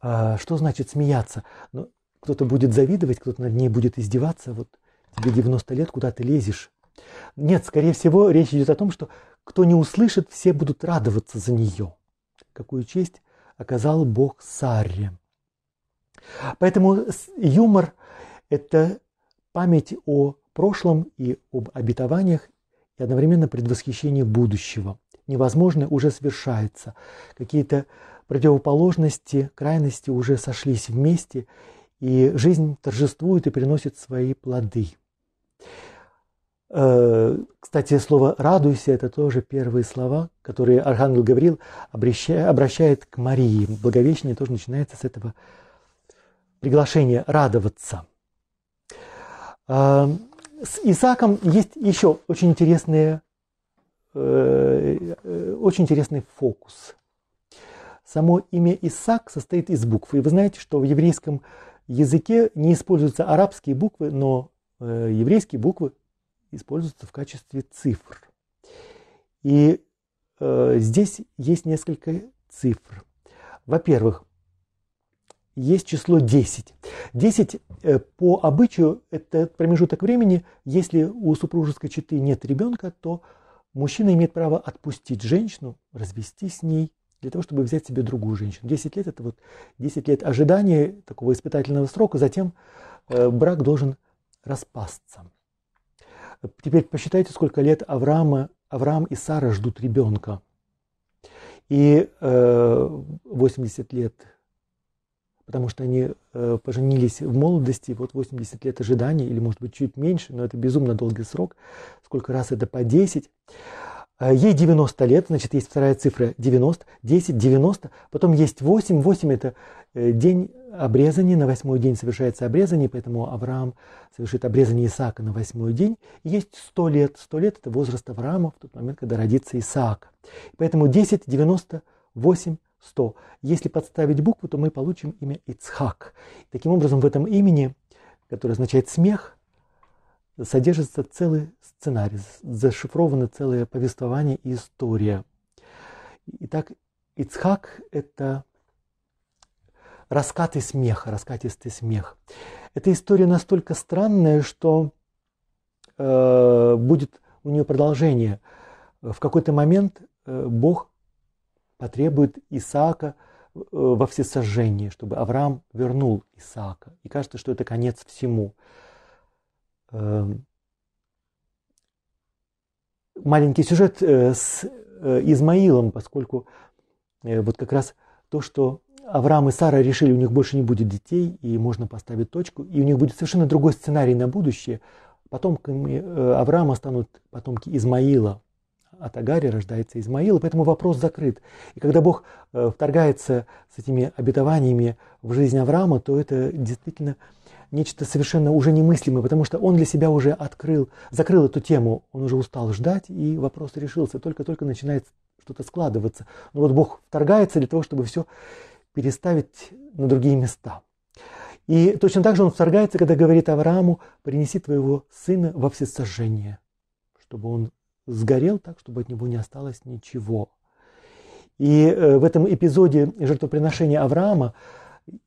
А, что значит смеяться? Ну, кто-то будет завидовать, кто-то над ней будет издеваться. Вот тебе 90 лет, куда ты лезешь? Нет, скорее всего, речь идет о том, что кто не услышит, все будут радоваться за нее. Какую честь оказал Бог Сарре. Поэтому юмор – это память о прошлом и об обетованиях и одновременно предвосхищение будущего. Невозможное уже совершается. Какие-то противоположности, крайности уже сошлись вместе, и жизнь торжествует и приносит свои плоды. Э, кстати, слово «радуйся» – это тоже первые слова, которые Архангел Гавриил обращает к Марии. Благовещение тоже начинается с этого приглашения радоваться. Э, с Исааком есть еще очень, интересные, э, очень интересный фокус. Само имя Исаак состоит из букв. И вы знаете, что в еврейском языке не используются арабские буквы, но еврейские буквы используются в качестве цифр. И э, здесь есть несколько цифр. Во-первых, есть число 10. 10 э, по обычаю это промежуток времени, если у супружеской четы нет ребенка, то мужчина имеет право отпустить женщину, развестись с ней для того, чтобы взять себе другую женщину. 10 лет – это вот 10 лет ожидания такого испытательного срока, затем э, брак должен распасться. Теперь посчитайте, сколько лет Авраама, Авраам и Сара ждут ребенка. И э, 80 лет, потому что они э, поженились в молодости, вот 80 лет ожидания, или может быть чуть меньше, но это безумно долгий срок. Сколько раз это по 10. Э, ей 90 лет, значит, есть вторая цифра 90, 10, 90, потом есть 8, 8 это э, день обрезания, на восьмой день совершается обрезание, поэтому Авраам совершит обрезание Исаака на восьмой день. Есть 100 лет, 100 лет это возраст Авраама в тот момент, когда родится Исаак. Поэтому 10, 90, 8, 100. Если подставить букву, то мы получим имя Ицхак. Таким образом, в этом имени, которое означает смех, содержится целый сценарий, зашифровано целое повествование и история. Итак, Ицхак – это раскаты смеха, раскатистый смех. Эта история настолько странная, что э, будет у нее продолжение. В какой-то момент э, Бог потребует Исаака э, во всесожжении, чтобы Авраам вернул Исаака. И кажется, что это конец всему. Эм, маленький сюжет э, с э, Измаилом, поскольку э, вот как раз то, что Авраам и Сара решили, у них больше не будет детей, и можно поставить точку, и у них будет совершенно другой сценарий на будущее. Потомками Авраама станут потомки Измаила. От Агари рождается Измаил, и поэтому вопрос закрыт. И когда Бог вторгается с этими обетованиями в жизнь Авраама, то это действительно нечто совершенно уже немыслимое, потому что он для себя уже открыл, закрыл эту тему, он уже устал ждать, и вопрос решился, только-только начинает что-то складываться. Но вот Бог вторгается для того, чтобы все переставить на другие места. И точно так же он вторгается, когда говорит Аврааму, принеси твоего сына во всесожжение, чтобы он сгорел так, чтобы от него не осталось ничего. И э, в этом эпизоде жертвоприношения Авраама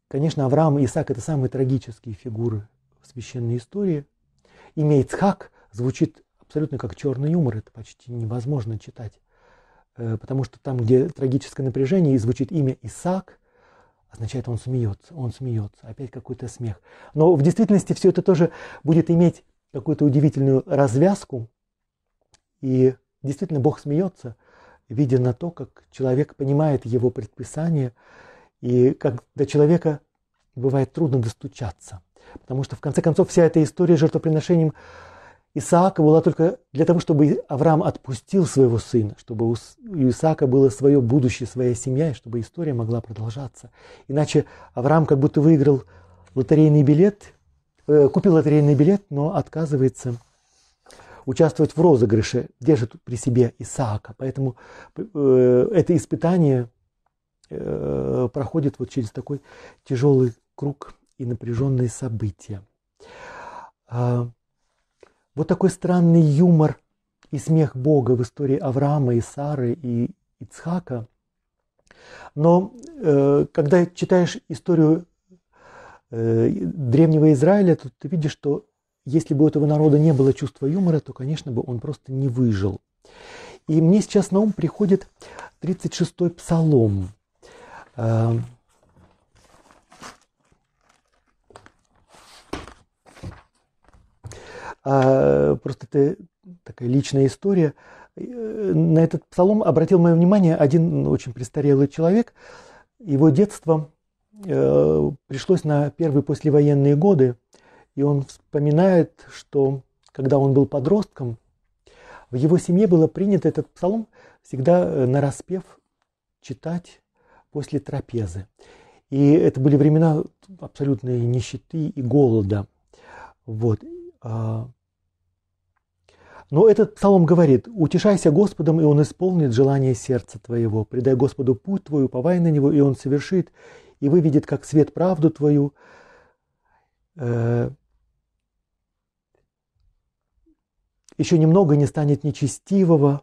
Конечно, Авраам и Исаак – это самые трагические фигуры в священной истории. Имя Ицхак звучит абсолютно как черный юмор, это почти невозможно читать. Э, потому что там, где трагическое напряжение, и звучит имя Исаак, означает, он смеется, он смеется, опять какой-то смех. Но в действительности все это тоже будет иметь какую-то удивительную развязку. И действительно Бог смеется, видя на то, как человек понимает его предписание – и как до человека бывает трудно достучаться. Потому что, в конце концов, вся эта история с жертвоприношением Исаака была только для того, чтобы Авраам отпустил своего сына, чтобы у Исаака было свое будущее, своя семья, и чтобы история могла продолжаться. Иначе Авраам как будто выиграл лотерейный билет, э, купил лотерейный билет, но отказывается участвовать в розыгрыше, держит при себе Исаака. Поэтому э, это испытание Э, проходит вот через такой тяжелый круг и напряженные события. А, вот такой странный юмор и смех Бога в истории Авраама и Сары и Ицхака. Но э, когда читаешь историю э, древнего Израиля, то ты видишь, что если бы у этого народа не было чувства юмора, то, конечно бы, он просто не выжил. И мне сейчас на ум приходит 36-й псалом. А, просто это такая личная история. Э, на этот псалом обратил мое внимание один очень престарелый человек. Его детство э, пришлось на первые послевоенные годы, и он вспоминает, что когда он был подростком, в его семье было принято этот псалом всегда э, на распев читать после трапезы. И это были времена абсолютной нищеты и голода. Вот. А. Но этот псалом говорит, «Утешайся Господом, и Он исполнит желание сердца твоего. Предай Господу путь твой, уповай на Него, и Он совершит, и выведет, как свет, правду твою». Э, Еще немного не станет нечестивого.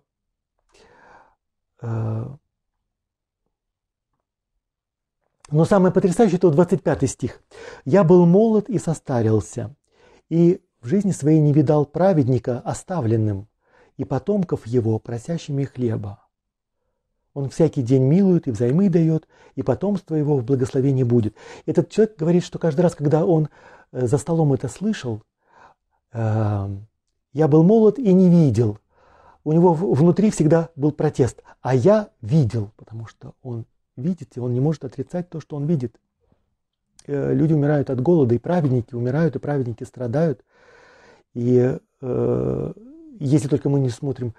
Э, но самое потрясающее это 25 стих. «Я был молод и состарился, и в жизни своей не видал праведника оставленным, и потомков его просящими хлеба». Он всякий день милует и взаймы дает, и потомство его в благословении будет. Этот человек говорит, что каждый раз, когда он э, за столом это слышал, э, я был молод и не видел. У него внутри всегда был протест. А я видел, потому что он видит, и он не может отрицать то, что он видит. Э, люди умирают от голода, и праведники умирают, и праведники страдают. И э, если только мы не смотрим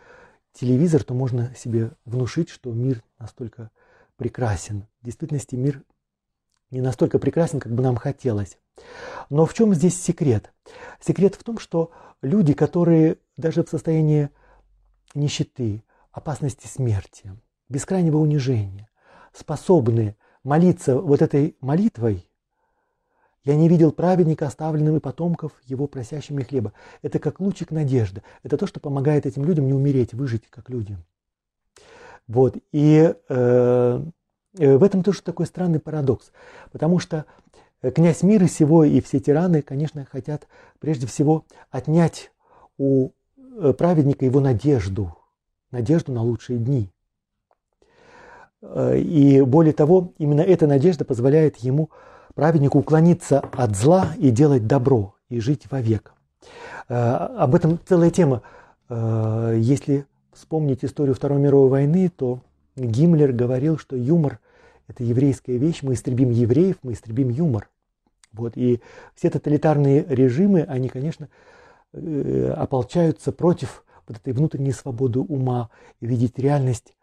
телевизор, то можно себе внушить, что мир настолько прекрасен. В действительности мир не настолько прекрасен, как бы нам хотелось. Но в чем здесь секрет? Секрет в том, что люди, которые даже в состоянии нищеты, опасности смерти, бескрайнего унижения, способны молиться вот этой молитвой, я не видел праведника, оставленным и потомков его просящими хлеба. Это как лучик надежды. Это то, что помогает этим людям не умереть, выжить как люди. Вот. И э, э в этом тоже такой странный парадокс. Потому что князь мира сего и все тираны, конечно, хотят прежде всего отнять у э, праведника его надежду, надежду на лучшие дни. Э, и более того, именно эта надежда позволяет ему праведнику уклониться от зла и делать добро, и жить вовек. Э, об этом целая тема. Э, если вспомнить историю Второй мировой войны, то Гиммлер говорил, что юмор – это еврейская вещь, мы истребим евреев, мы истребим юмор. Вот, и все тоталитарные режимы, они, конечно, ополчаются против вот этой внутренней свободы ума, видеть реальность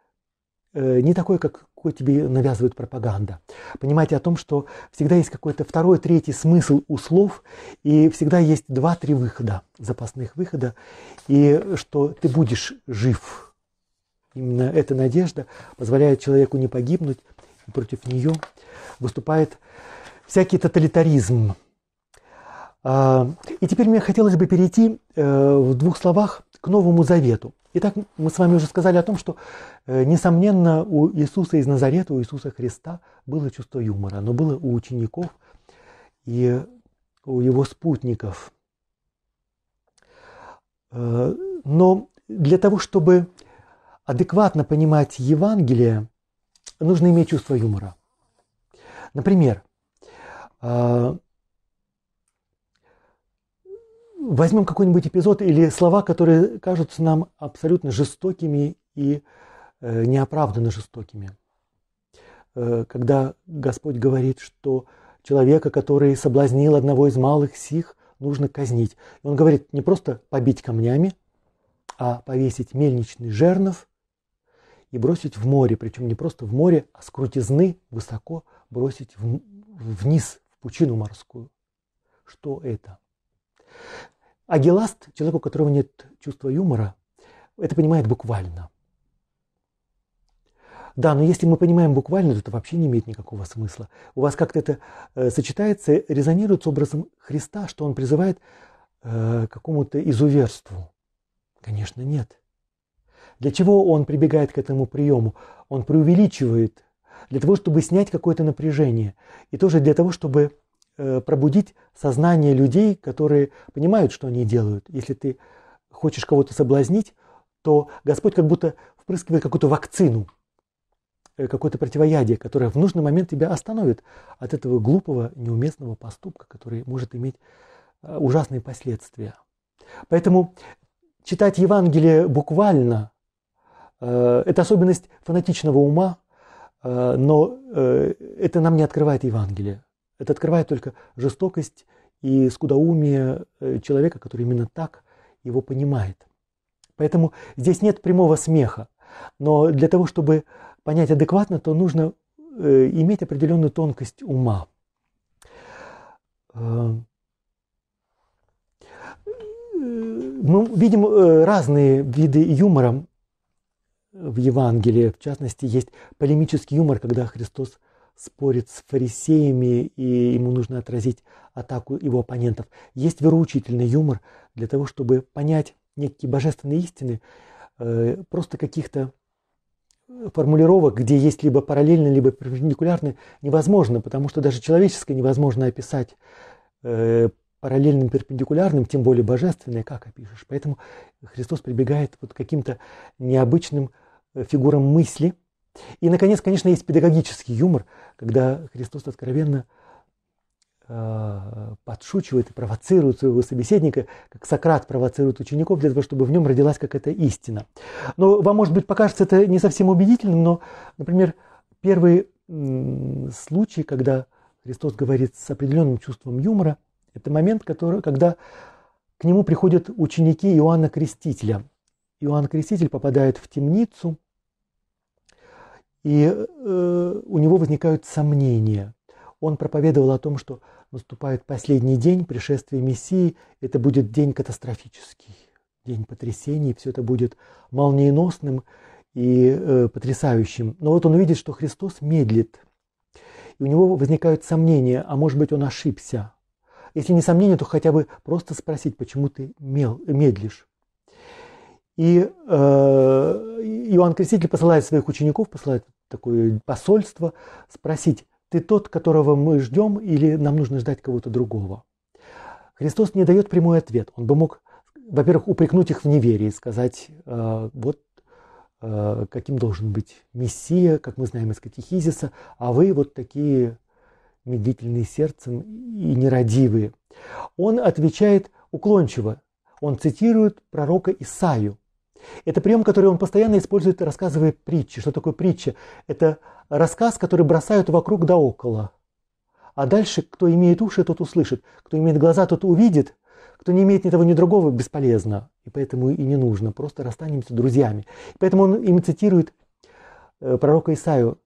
не такой, как какой тебе навязывает пропаганда. Понимайте о том, что всегда есть какой-то второй, третий смысл у слов, и всегда есть два-три выхода, запасных выхода, и что ты будешь жив. Именно эта надежда позволяет человеку не погибнуть, и против нее выступает всякий тоталитаризм. А, и теперь мне хотелось бы перейти э, в двух словах к Новому Завету. Итак, мы с вами уже сказали о том, что, э, несомненно, у Иисуса из Назарета, у Иисуса Христа было чувство юмора, но было у учеников и у его спутников. Э, но для того, чтобы адекватно понимать Евангелие, нужно иметь чувство юмора. Например, э, Возьмем какой-нибудь эпизод или слова, которые кажутся нам абсолютно жестокими и э, неоправданно жестокими. Э, когда Господь говорит, что человека, который соблазнил одного из малых сих, нужно казнить. И он говорит не просто побить камнями, а повесить мельничный жернов и бросить в море. Причем не просто в море, а с крутизны высоко бросить в, вниз, в пучину морскую. Что это? А Геласт, человек, у которого нет чувства юмора, это понимает буквально. Да, но если мы понимаем буквально, то это вообще не имеет никакого смысла. У вас как-то это э, сочетается, резонирует с образом Христа, что он призывает э, какому-то изуверству. Конечно, нет. Для чего он прибегает к этому приему? Он преувеличивает для того, чтобы снять какое-то напряжение. И тоже для того, чтобы пробудить сознание людей, которые понимают, что они делают. Если ты хочешь кого-то соблазнить, то Господь как будто впрыскивает какую-то вакцину, э, какое-то противоядие, которое в нужный момент тебя остановит от этого глупого, неуместного поступка, который может иметь э, ужасные последствия. Поэтому читать Евангелие буквально – это особенность фанатичного ума, но это нам не открывает Евангелие. Это открывает только жестокость и скудоумие э, человека, который именно так его понимает. Поэтому здесь нет прямого смеха. Но для того, чтобы понять адекватно, то нужно э, иметь определенную тонкость ума. Э, мы видим разные виды юмора в Евангелии. В частности, есть полемический юмор, когда Христос спорит с фарисеями, и ему нужно отразить атаку его оппонентов. Есть вероучительный юмор для того, чтобы понять некие божественные истины, э, просто каких-то формулировок, где есть либо параллельно, либо перпендикулярно, невозможно, потому что даже человеческое невозможно описать э, параллельным, перпендикулярным, тем более божественное, как опишешь. Поэтому Христос прибегает вот к каким-то необычным э, фигурам мысли – И, наконец, конечно, есть педагогический юмор, когда Христос откровенно э, подшучивает и провоцирует своего собеседника, как Сократ провоцирует учеников для того, чтобы в нем родилась какая-то истина. Но вам, может быть, покажется это не совсем убедительным, но, например, первый случай, когда Христос говорит с определенным чувством юмора, это момент, который, когда к нему приходят ученики Иоанна Крестителя. Иоанн Креститель попадает в темницу, и э, у него возникают сомнения. Он проповедовал о том, что наступает последний день пришествия Мессии, это будет день катастрофический, день потрясений, все это будет молниеносным и э, потрясающим. Но вот он увидит, что Христос медлит, и у него возникают сомнения, а может быть он ошибся. Если не сомнения, то хотя бы просто спросить, почему ты мел, медлишь. И э, Иоанн Креститель посылает своих учеников, посылает такое посольство, спросить, ты тот, которого мы ждем, или нам нужно ждать кого-то другого? Христос не дает прямой ответ. Он бы мог, во-первых, упрекнуть их в неверии, сказать, э, вот э, каким должен быть Мессия, как мы знаем из катехизиса, а вы вот такие медлительные сердцем и нерадивые. Он отвечает уклончиво. Он цитирует пророка Исаию. Это прием, который он постоянно использует, рассказывая притчи. Что такое притча? Это рассказ, который бросают вокруг да около. А дальше, кто имеет уши, тот услышит. Кто имеет глаза, тот увидит. Кто не имеет ни того, ни другого, бесполезно. И поэтому и не нужно. Просто расстанемся друзьями. И поэтому он им цитирует э, пророка Исаию.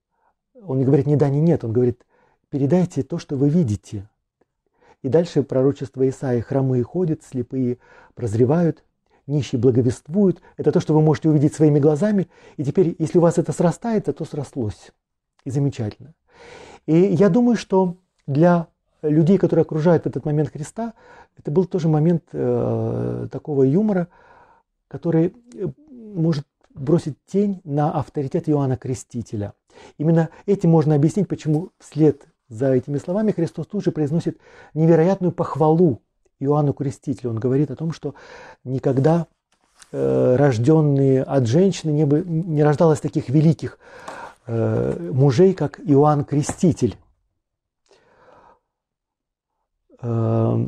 Он не говорит ни да, ни нет. Он говорит, передайте то, что вы видите. И дальше пророчество Исаии. Хромые ходят, слепые прозревают, нищие благовествуют. Это то, что вы можете увидеть своими глазами. И теперь, если у вас это срастается, то срослось. И замечательно. И я думаю, что для людей, которые окружают этот момент Христа, это был тоже момент э, такого юмора, который э, может бросить тень на авторитет Иоанна Крестителя. Именно этим можно объяснить, почему вслед за этими словами Христос тут же произносит невероятную похвалу Иоанну Крестителю. Он говорит о том, что никогда э, рожденные от женщины не, бы, не рождалось таких великих э, мужей, как Иоанн Креститель. Э,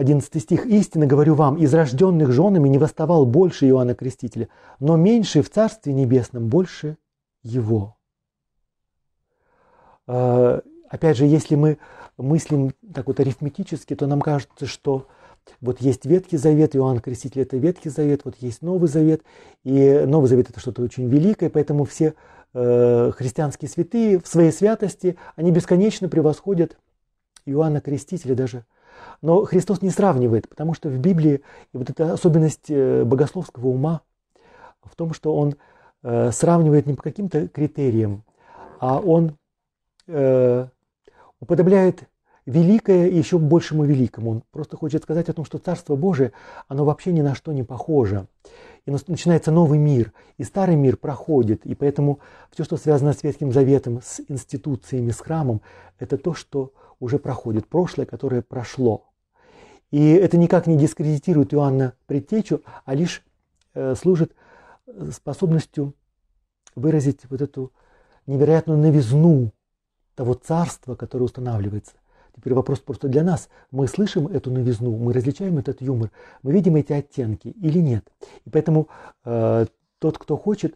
11 стих. «Истинно говорю вам, из рожденных женами не восставал больше Иоанна Крестителя, но меньше в Царстве Небесном больше его». Э, опять же, если мы мыслим так вот арифметически, то нам кажется, что вот есть Ветхий Завет, Иоанн Креститель – это Ветхий Завет, вот есть Новый Завет, и Новый Завет – это что-то очень великое, поэтому все э, христианские святые в своей святости, они бесконечно превосходят Иоанна Крестителя даже. Но Христос не сравнивает, потому что в Библии, и вот эта особенность э, богословского ума в том, что он э, сравнивает не по каким-то критериям, а он э, уподобляет великое и еще большему великому. Он просто хочет сказать о том, что Царство Божие, оно вообще ни на что не похоже. И начинается новый мир, и старый мир проходит, и поэтому все, что связано с Ветхим Заветом, с институциями, с храмом, это то, что уже проходит, прошлое, которое прошло. И это никак не дискредитирует Иоанна Предтечу, а лишь э, служит э, способностью выразить вот эту невероятную новизну того царства, которое устанавливается. Теперь вопрос просто для нас. Мы слышим эту новизну, мы различаем этот юмор, мы видим эти оттенки или нет. И поэтому э, тот, кто хочет,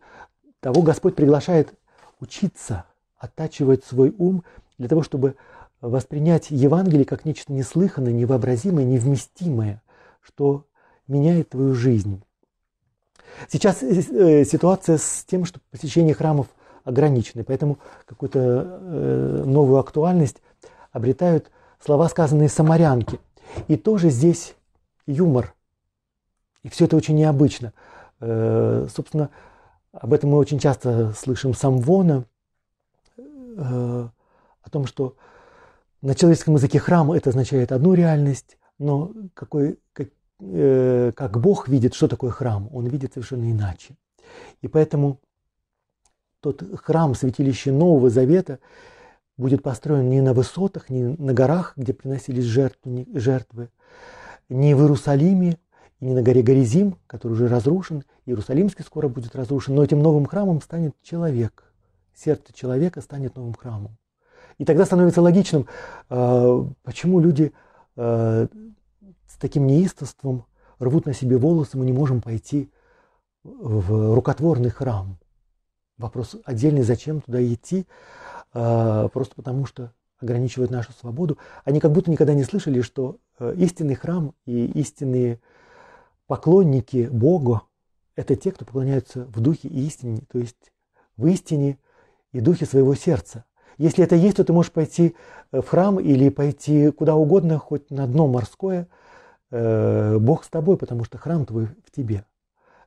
того Господь приглашает учиться, оттачивать свой ум для того, чтобы воспринять Евангелие как нечто неслыханное, невообразимое, невместимое, что меняет твою жизнь. Сейчас э, ситуация с тем, что посещение храмов – ограничены. Поэтому какую-то э, новую актуальность обретают слова, сказанные самарянки. И тоже здесь юмор. И все это очень необычно. Э, собственно, об этом мы очень часто слышим самвона, э, о том, что на человеческом языке храм это означает одну реальность, но какой, как, э, как Бог видит, что такое храм, он видит совершенно иначе. И поэтому тот храм, святилище Нового Завета, будет построен не на высотах, не на горах, где приносились жертвы, жертвы, не в Иерусалиме и не на горе Горизим, который уже разрушен, Иерусалимский скоро будет разрушен, но этим новым храмом станет человек. Сердце человека станет новым храмом. И тогда становится логичным, э, почему люди э, с таким неистовством рвут на себе волосы, мы не можем пойти в рукотворный храм. Вопрос отдельный, зачем туда идти, просто потому что ограничивают нашу свободу. Они как будто никогда не слышали, что истинный храм и истинные поклонники Бога – это те, кто поклоняются в духе и истине, то есть в истине и духе своего сердца. Если это есть, то ты можешь пойти э, в храм или пойти куда угодно, хоть на дно морское. Э, Бог с тобой, потому что храм твой в тебе.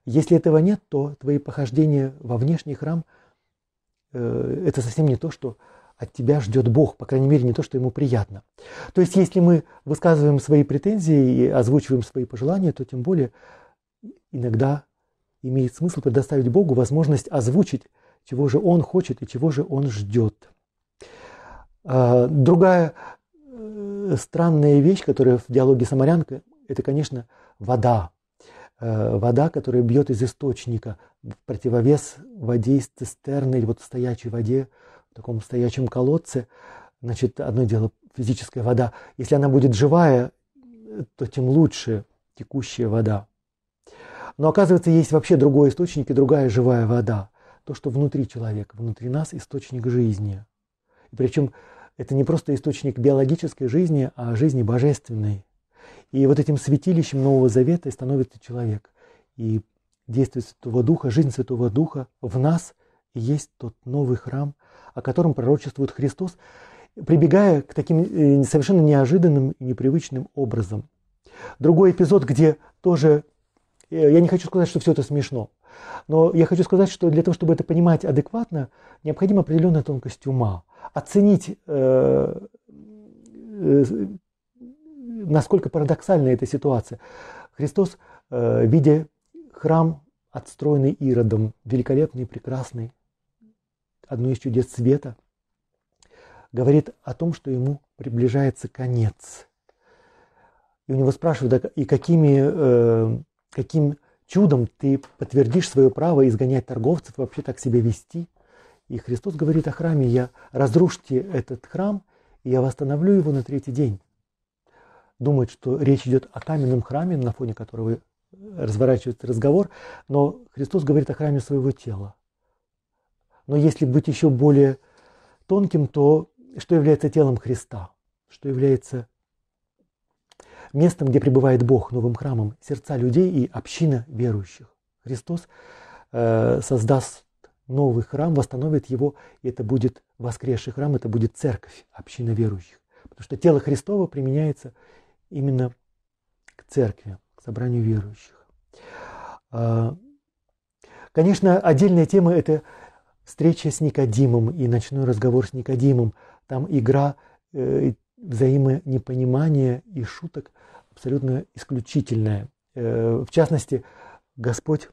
Если этого нет, то твои похождения во внешний храм э, – это совсем не то, что от тебя ждет Бог, по крайней мере, не то, что ему приятно. То есть, если мы высказываем свои претензии и озвучиваем свои пожелания, то тем более иногда имеет смысл предоставить Богу возможность озвучить, чего же Он хочет и чего же Он ждет. А, другая э, странная вещь, которая в диалоге Самарянка, это, конечно, вода. Э, вода, которая бьет из источника, в противовес воде из цистерны или вот стоячей воде, в таком стоячем колодце. Значит, одно дело физическая вода. Если она будет живая, то тем лучше текущая вода. Но оказывается, есть вообще другой источник и другая живая вода. То, что внутри человека, внутри нас источник жизни. И причем это не просто источник биологической жизни, а жизни божественной. И вот этим святилищем Нового Завета становится человек. И действие Святого Духа, жизнь Святого Духа в нас есть тот новый храм, о котором пророчествует Христос, прибегая к таким э, совершенно неожиданным и непривычным образом. Другой эпизод, где тоже, э, я не хочу сказать, что все это смешно, но я хочу сказать, что для того, чтобы это понимать адекватно, необходима определенная тонкость ума оценить, э, насколько парадоксальна эта ситуация. Христос, видя храм, отстроенный Иродом, великолепный, прекрасный, одно из чудес света, говорит о том, что ему приближается конец. И у него спрашивают, и какими, каким чудом ты подтвердишь свое право изгонять торговцев, вообще так себя вести? И Христос говорит о храме, я разрушьте этот храм, и я восстановлю его на третий день. Думает, что речь идет о каменном храме, на фоне которого разворачивается разговор, но Христос говорит о храме своего тела. Но если быть еще более тонким, то что является телом Христа? Что является местом, где пребывает Бог, новым храмом, сердца людей и община верующих? Христос э, создаст новый храм, восстановит его, и это будет воскресший храм, это будет церковь, община верующих. Потому что тело Христово применяется именно к церкви, собранию верующих. А, конечно, отдельная тема – это встреча с Никодимом и ночной разговор с Никодимом. Там игра э, взаимонепонимания и шуток абсолютно исключительная. Э, в частности, Господь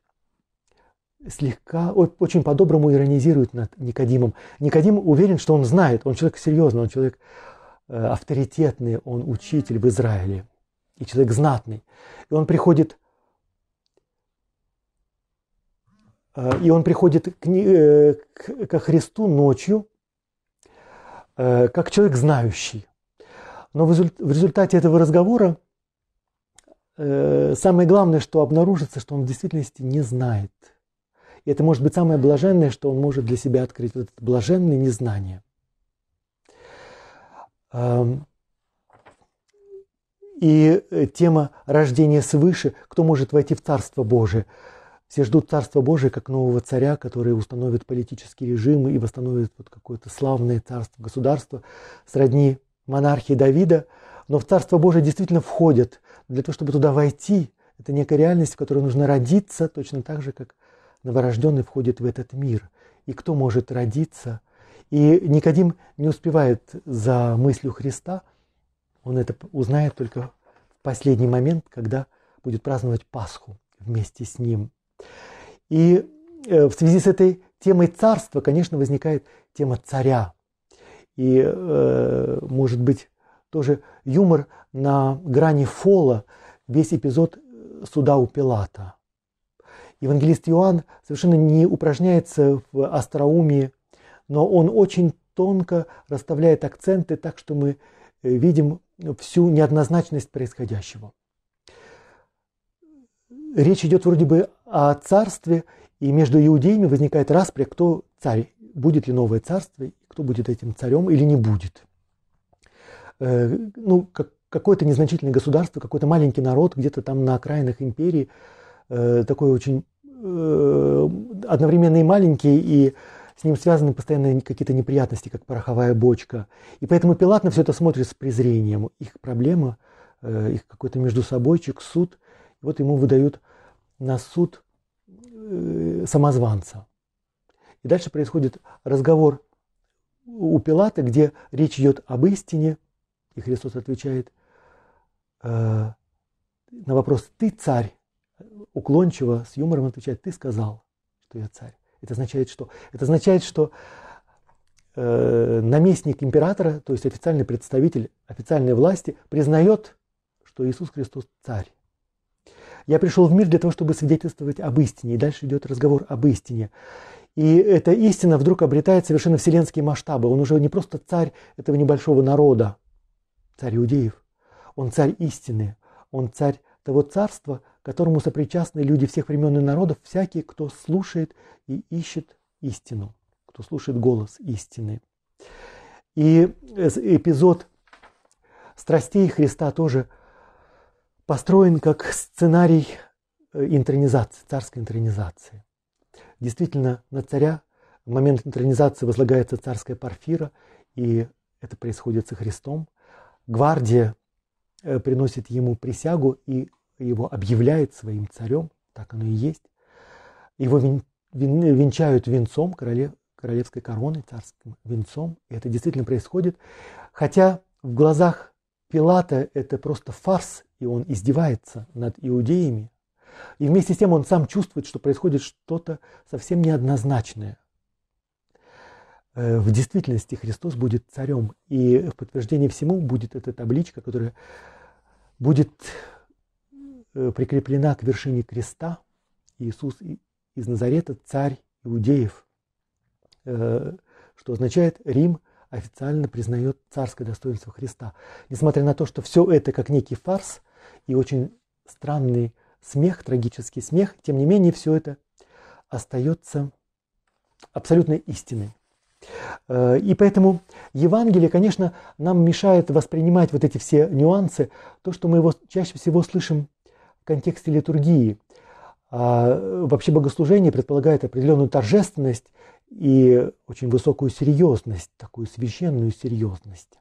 слегка, очень по-доброму иронизирует над Никодимом. Никодим уверен, что он знает, он человек серьезный, он человек э, авторитетный, он учитель в Израиле и человек знатный. И он приходит э, и он приходит к, э, к, ко Христу ночью, как человек знающий. Но в результате этого разговора самое главное, что обнаружится, что он в действительности не знает – и это может быть самое блаженное, что он может для себя открыть, вот это блаженное незнание. И э, тема рождения свыше, кто может войти в Царство Божие. Все ждут Царства Божие как нового царя, который установит политический режим и восстановит вот какое-то славное царство, государство сродни монархии Давида. Но в Царство Божие действительно входят. Для того, чтобы туда войти, это некая реальность, в которой нужно родиться, точно так же, как новорожденный входит в этот мир. И кто может родиться? И Никодим не успевает за мыслью Христа, он это узнает только в последний момент, когда будет праздновать Пасху вместе с ним. И э, в связи с этой темой царства, конечно, возникает тема царя. И, э, может быть, тоже юмор на грани фола. Весь эпизод суда у Пилата. Евангелист Иоанн совершенно не упражняется в остроумии, но он очень тонко расставляет акценты так, что мы э, видим всю неоднозначность происходящего. Речь идет вроде бы о царстве, и между иудеями возникает распря, кто царь, будет ли новое царство, кто будет этим царем или не будет. Э, ну, как, какое-то незначительное государство, какой-то маленький народ где-то там на окраинах империи, э, такой очень э, одновременно и маленький, и с ним связаны постоянно какие-то неприятности, как пороховая бочка. И поэтому Пилат на все это смотрит с презрением. Их проблема, э, их какой-то между собойчик, суд. Вот ему выдают на суд э, самозванца. И дальше происходит разговор у Пилата, где речь идет об истине, и Христос отвечает э, на вопрос «Ты царь?» Уклончиво, с юмором отвечает «Ты сказал, что я царь». Это означает что? Это означает, что э, наместник императора, то есть официальный представитель официальной власти, признает, что Иисус Христос царь. Я пришел в мир для того, чтобы свидетельствовать об истине. И дальше идет разговор об истине. И эта истина вдруг обретает совершенно вселенские масштабы. Он уже не просто царь этого небольшого народа, царь иудеев. Он царь истины. Он царь того царства, которому сопричастны люди всех времен и народов, всякий, кто слушает и ищет истину, кто слушает голос истины. И эпизод страстей Христа тоже построен как сценарий э, интронизации, царской интронизации. Действительно, на царя в момент интронизации возлагается царская парфира, и это происходит со Христом. Гвардия э, приносит ему присягу и его объявляет своим царем, так оно и есть. Его венчают венцом, королев, королевской короной, царским венцом. И это действительно происходит. Хотя в глазах Пилата это просто фарс, и он издевается над иудеями. И вместе с тем он сам чувствует, что происходит что-то совсем неоднозначное. Э, в действительности Христос будет царем, и в подтверждение всему будет эта табличка, которая будет прикреплена к вершине креста. Иисус из Назарета царь иудеев, э, что означает Рим официально признает царское достоинство Христа. Несмотря на то, что все это как некий фарс и очень странный смех, трагический смех, тем не менее все это остается абсолютной истиной. Э, и поэтому Евангелие, конечно, нам мешает воспринимать вот эти все нюансы, то, что мы его чаще всего слышим в контексте литургии. А вообще богослужение предполагает определенную торжественность и очень высокую серьезность, такую священную серьезность.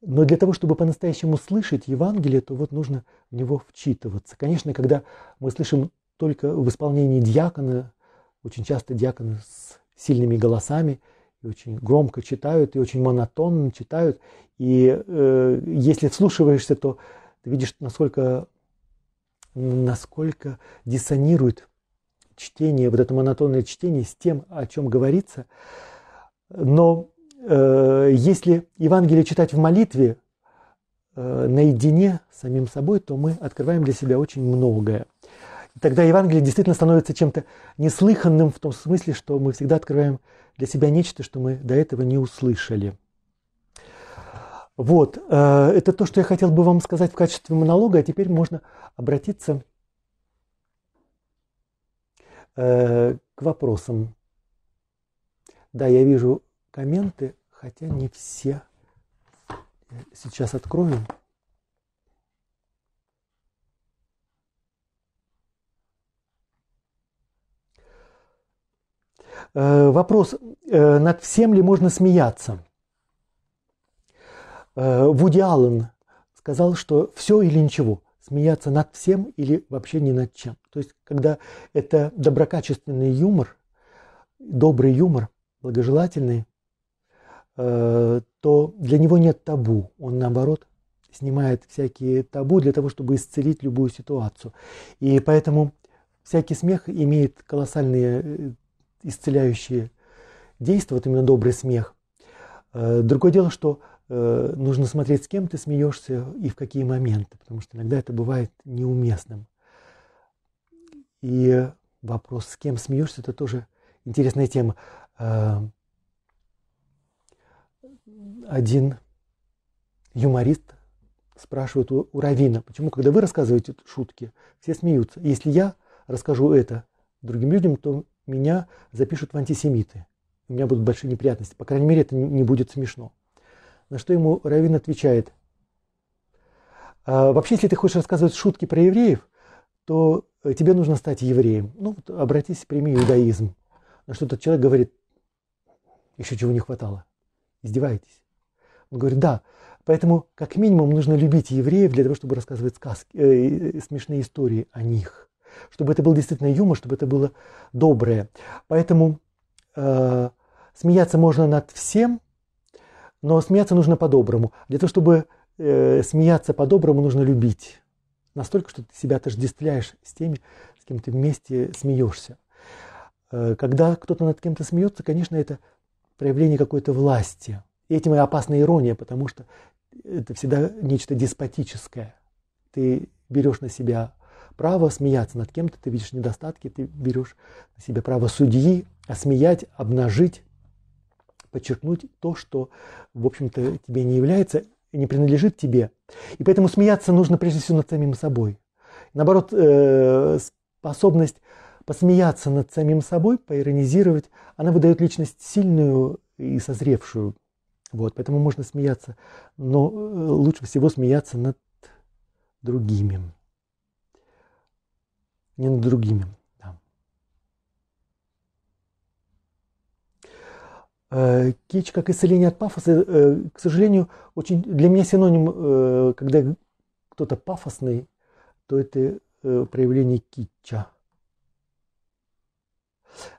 Но для того, чтобы по-настоящему слышать Евангелие, то вот нужно в него вчитываться. Конечно, когда мы слышим только в исполнении диакона, очень часто диаконы с сильными голосами, и очень громко читают, и очень монотонно читают. И э, если вслушиваешься, то ты видишь, насколько, насколько диссонирует чтение, вот это монотонное чтение с тем, о чем говорится. Но э, если Евангелие читать в молитве, э, наедине с самим собой, то мы открываем для себя очень многое. Тогда Евангелие действительно становится чем-то неслыханным в том смысле, что мы всегда открываем для себя нечто, что мы до этого не услышали. Вот, э, это то, что я хотел бы вам сказать в качестве монолога, а теперь можно обратиться э, к вопросам. Да, я вижу комменты, хотя не все. Сейчас открою. Э, вопрос, над всем ли можно смеяться? Э, Вуди Аллен сказал, что все или ничего, смеяться над всем или вообще ни над чем. То есть, когда это доброкачественный юмор, добрый юмор, благожелательный, то для него нет табу. Он, наоборот, снимает всякие табу для того, чтобы исцелить любую ситуацию. И поэтому всякий смех имеет колоссальные исцеляющие действия, вот именно добрый смех. Э, другое дело, что э, нужно смотреть, с кем ты смеешься и в какие моменты, потому что иногда это бывает неуместным. И вопрос, с кем смеешься, это тоже интересная тема. Э, один юморист спрашивает у, у Равина, почему, когда вы рассказываете шутки, все смеются. Если я расскажу это другим людям, то меня запишут в антисемиты. У меня будут большие неприятности. По крайней мере, это не будет смешно. На что ему Равин отвечает. А, вообще, если ты хочешь рассказывать шутки про евреев, то э, тебе нужно стать евреем. Ну, вот обратись, прими иудаизм. На что тот человек говорит, еще чего не хватало. Издеваетесь. Он говорит, да, поэтому как минимум нужно любить евреев для того, чтобы рассказывать сказки, э, смешные истории о них. Чтобы это был действительно юмор, чтобы это было доброе. Поэтому э, смеяться можно над всем, но смеяться нужно по-доброму. Для того, чтобы э, смеяться по-доброму, нужно любить. Настолько, что ты себя отождествляешь с теми, с кем ты вместе смеешься. Э, когда кто-то над кем-то смеется, конечно, это проявление какой-то власти. И этим и опасная ирония, потому что это всегда нечто деспотическое. Ты берешь на себя право смеяться над кем-то, ты видишь недостатки, ты берешь на себя право судьи, осмеять, обнажить, подчеркнуть то, что, в общем-то, тебе не является не принадлежит тебе. И поэтому смеяться нужно прежде всего над самим собой. Наоборот, э, способность посмеяться над самим собой, поиронизировать, она выдает личность сильную и созревшую. Вот, поэтому можно смеяться, но э, лучше всего смеяться над другими. Не над другими. Э, кич как исцеление от пафоса, э, к сожалению, очень для меня синоним, когда кто-то пафосный, то это проявление кича.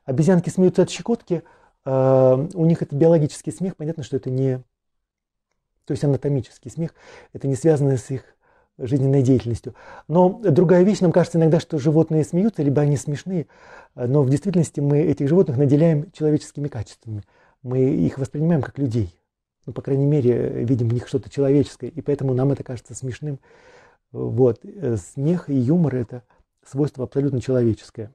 Обезьянки смеются от щекотки, у них это биологический смех, понятно, что это не, то есть анатомический смех, это не связано с их жизненной деятельностью. Но другая вещь, нам кажется иногда, что животные смеются, либо они смешные, но в действительности мы этих животных наделяем человеческими качествами. Мы их воспринимаем как людей. Ну, по крайней мере, видим в них что-то человеческое, и поэтому нам это кажется смешным. Вот. Э, смех и юмор – это свойство абсолютно человеческое.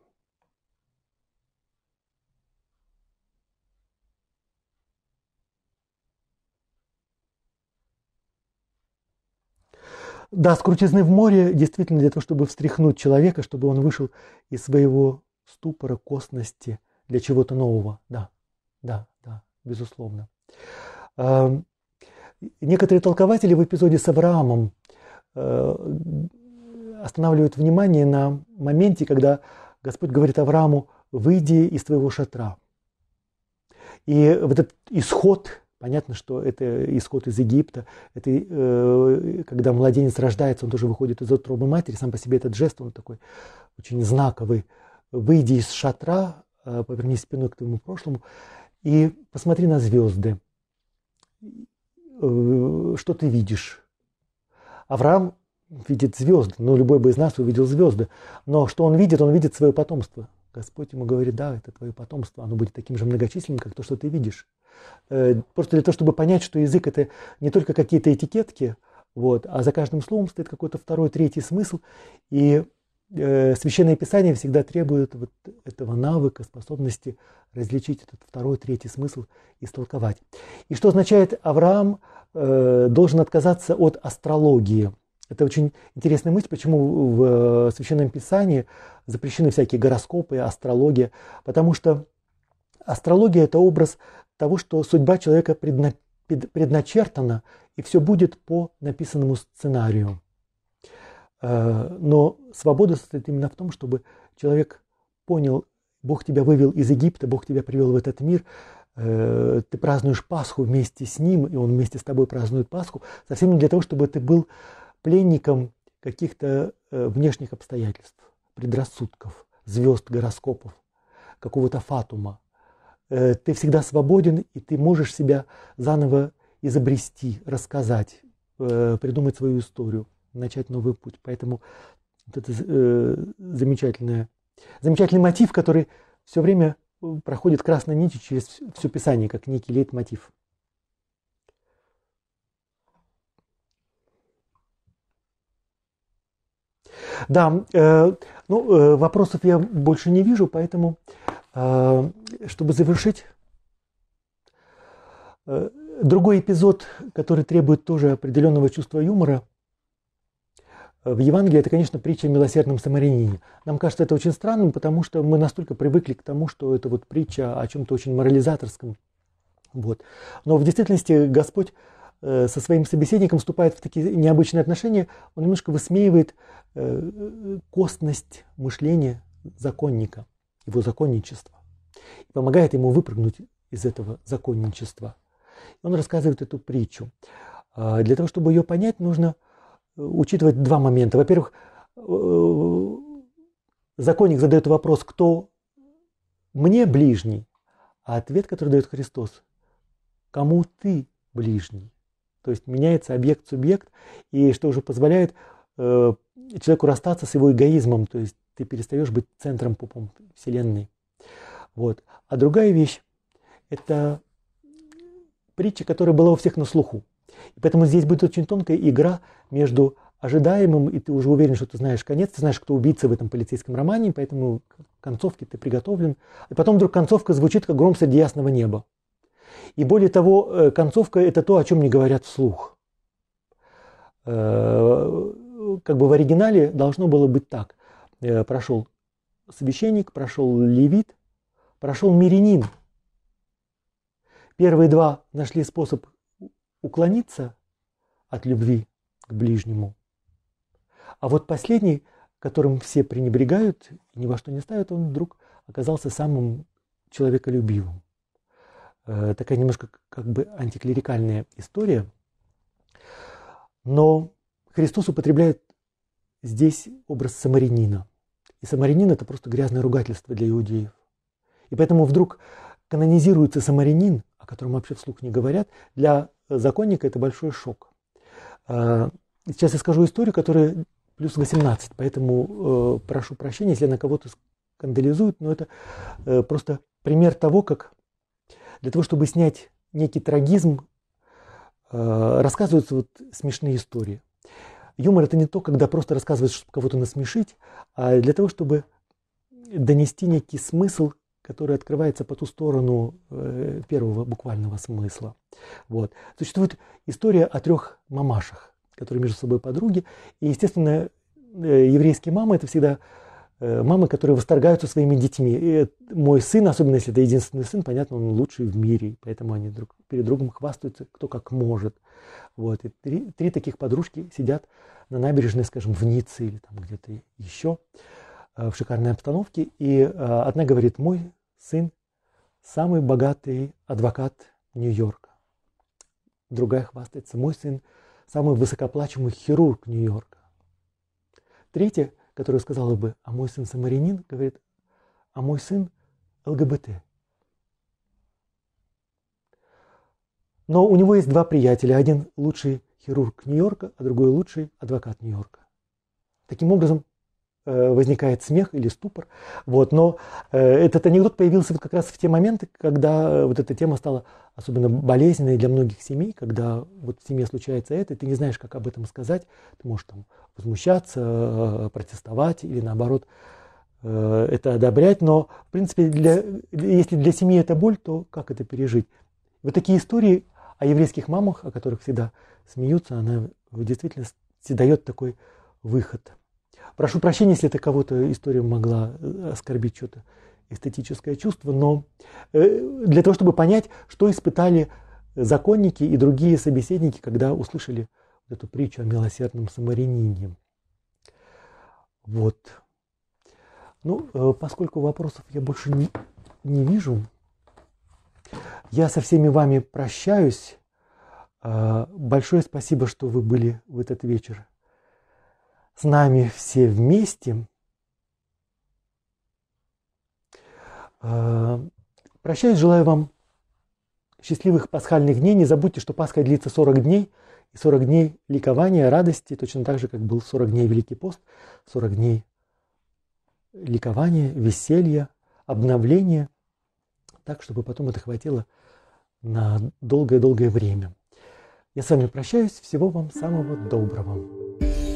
Да, с крутизны в море действительно для того, чтобы встряхнуть человека, чтобы он вышел из своего ступора, косности для чего-то нового. Да, да, да, безусловно. Некоторые толкователи в эпизоде с Авраамом э, останавливают внимание на моменте, когда Господь говорит Аврааму, выйди из твоего шатра. И вот этот исход Понятно, что это исход из Египта, это э, когда младенец рождается, он тоже выходит из утробы матери, сам по себе этот жест, он такой очень знаковый. Выйди из шатра, э, повернись спиной к твоему прошлому и посмотри на звезды. Э, что ты видишь? Авраам видит звезды, ну любой бы из нас увидел звезды, но что он видит? Он видит свое потомство. Господь ему говорит, да, это твое потомство, оно будет таким же многочисленным, как то, что ты видишь. Э, просто для того, чтобы понять, что язык это не только какие-то этикетки, вот, а за каждым словом стоит какой-то второй, третий смысл. И Священное Писание всегда требует вот этого навыка, способности различить этот второй, третий смысл и истолковать. И что означает Авраам э, должен отказаться от астрологии – это очень интересная мысль, почему в Священном Писании запрещены всякие гороскопы, астрология. Потому что астрология – это образ того, что судьба человека предначертана, и все будет по написанному сценарию. Э, но свобода состоит именно в том, чтобы человек понял, Бог тебя вывел из Египта, Бог тебя привел в этот мир, э, ты празднуешь Пасху вместе с Ним, и Он вместе с тобой празднует Пасху, совсем не для того, чтобы ты был пленником каких-то э, внешних обстоятельств, предрассудков, звезд, гороскопов, какого-то фатума. Ты всегда свободен, и ты можешь себя заново изобрести, рассказать, придумать свою историю, начать новый путь. Поэтому вот это замечательное, замечательный мотив, который все время проходит красной нитью через все Писание, как некий лейтмотив. Да, э, ну, э, вопросов я больше не вижу, поэтому, э, чтобы завершить, э, другой эпизод, который требует тоже определенного чувства юмора в Евангелии, это, конечно, притча о милосердном самарянине. Нам кажется это очень странным, потому что мы настолько привыкли к тому, что это вот притча о чем-то очень морализаторском. Вот. Но в действительности Господь Э, со своим собеседником вступает в такие необычные отношения, он немножко высмеивает э, костность мышления законника, его законничество, и помогает ему выпрыгнуть из этого законничества. Он рассказывает эту притчу. А, для того, чтобы ее понять, нужно учитывать два момента. Во-первых, законник задает вопрос, кто мне ближний, а ответ, который дает Христос, кому ты ближний. То есть меняется объект-субъект, и что уже позволяет э, человеку расстаться с его эгоизмом, то есть ты перестаешь быть центром пупом Вселенной. Вот. А другая вещь – это притча, которая была у всех на слуху. И поэтому здесь будет очень тонкая игра между ожидаемым, и ты уже уверен, что ты знаешь конец, ты знаешь, кто убийца в этом полицейском романе, поэтому концовки ты приготовлен. И потом вдруг концовка звучит, как гром среди ясного неба. И более того, э, концовка – это то, о чем не говорят вслух. Э, как бы в оригинале должно было быть так. Э, прошел священник, прошел левит, прошел мирянин. Первые два нашли способ уклониться от любви к ближнему. А вот последний, которым все пренебрегают и ни во что не ставят, он вдруг оказался самым человеколюбивым. Э, такая немножко как бы антиклерикальная история. Но Христос употребляет здесь образ самарянина. И самарянин это просто грязное ругательство для иудеев. И поэтому вдруг канонизируется самарянин, о котором вообще вслух не говорят, для законника это большой шок. Э, сейчас я скажу историю, которая плюс 18, поэтому э, прошу прощения, если она кого-то скандализует, но это просто пример того, как для того, чтобы снять некий трагизм, э, рассказываются вот смешные истории. Юмор это не то, когда просто рассказываешь, чтобы кого-то насмешить, а для того, чтобы донести некий смысл, который открывается по ту сторону э, первого буквального смысла. Вот. Существует история о трех мамашах, которые между собой подруги. И, естественно, э, еврейские мамы это всегда Э, мамы, которые восторгаются своими детьми. И мой сын, особенно если это единственный сын, понятно, он лучший в мире, поэтому они друг перед другом хвастаются, кто как может. Вот. И три, три таких подружки сидят на набережной, скажем, в Ницце или там где-то еще в шикарной обстановке. И э, одна говорит, мой сын самый богатый адвокат Нью-Йорка. Другая хвастается, мой сын самый высокоплачиваемый хирург Нью-Йорка. Третья которая сказала бы, а мой сын самарянин, говорит, а мой сын ЛГБТ. Но у него есть два приятеля. Один лучший хирург Нью-Йорка, а другой лучший адвокат Нью-Йорка. Таким образом, Э, возникает смех или ступор. Вот. Но э, этот анекдот появился вот как раз в те моменты, когда вот эта тема стала особенно болезненной для многих семей, когда вот в семье случается это, и ты не знаешь, как об этом сказать. Ты можешь там возмущаться, э, протестовать или наоборот это одобрять. Но, в принципе, для, если для семьи это боль, то как это пережить? Вот такие истории о еврейских мамах, о которых всегда смеются, она в действительности дает такой выход – Прошу прощения, если это кого-то история могла э, оскорбить что-то эстетическое чувство, но э, для того, чтобы понять, что испытали законники и другие собеседники, когда услышали эту притчу о милосердном самарянине. Вот. Ну, э, поскольку вопросов я больше не, не вижу, я со всеми вами прощаюсь. Большое спасибо, что вы были в этот вечер с нами все вместе. А, прощаюсь, желаю вам счастливых пасхальных дней. Не забудьте, что Пасха длится 40 дней. И 40 дней ликования, радости, точно так же, как был 40 дней Великий пост, 40 дней ликования, веселья, обновления, так, чтобы потом это хватило на долгое-долгое время. Я с вами прощаюсь. Всего вам самого доброго.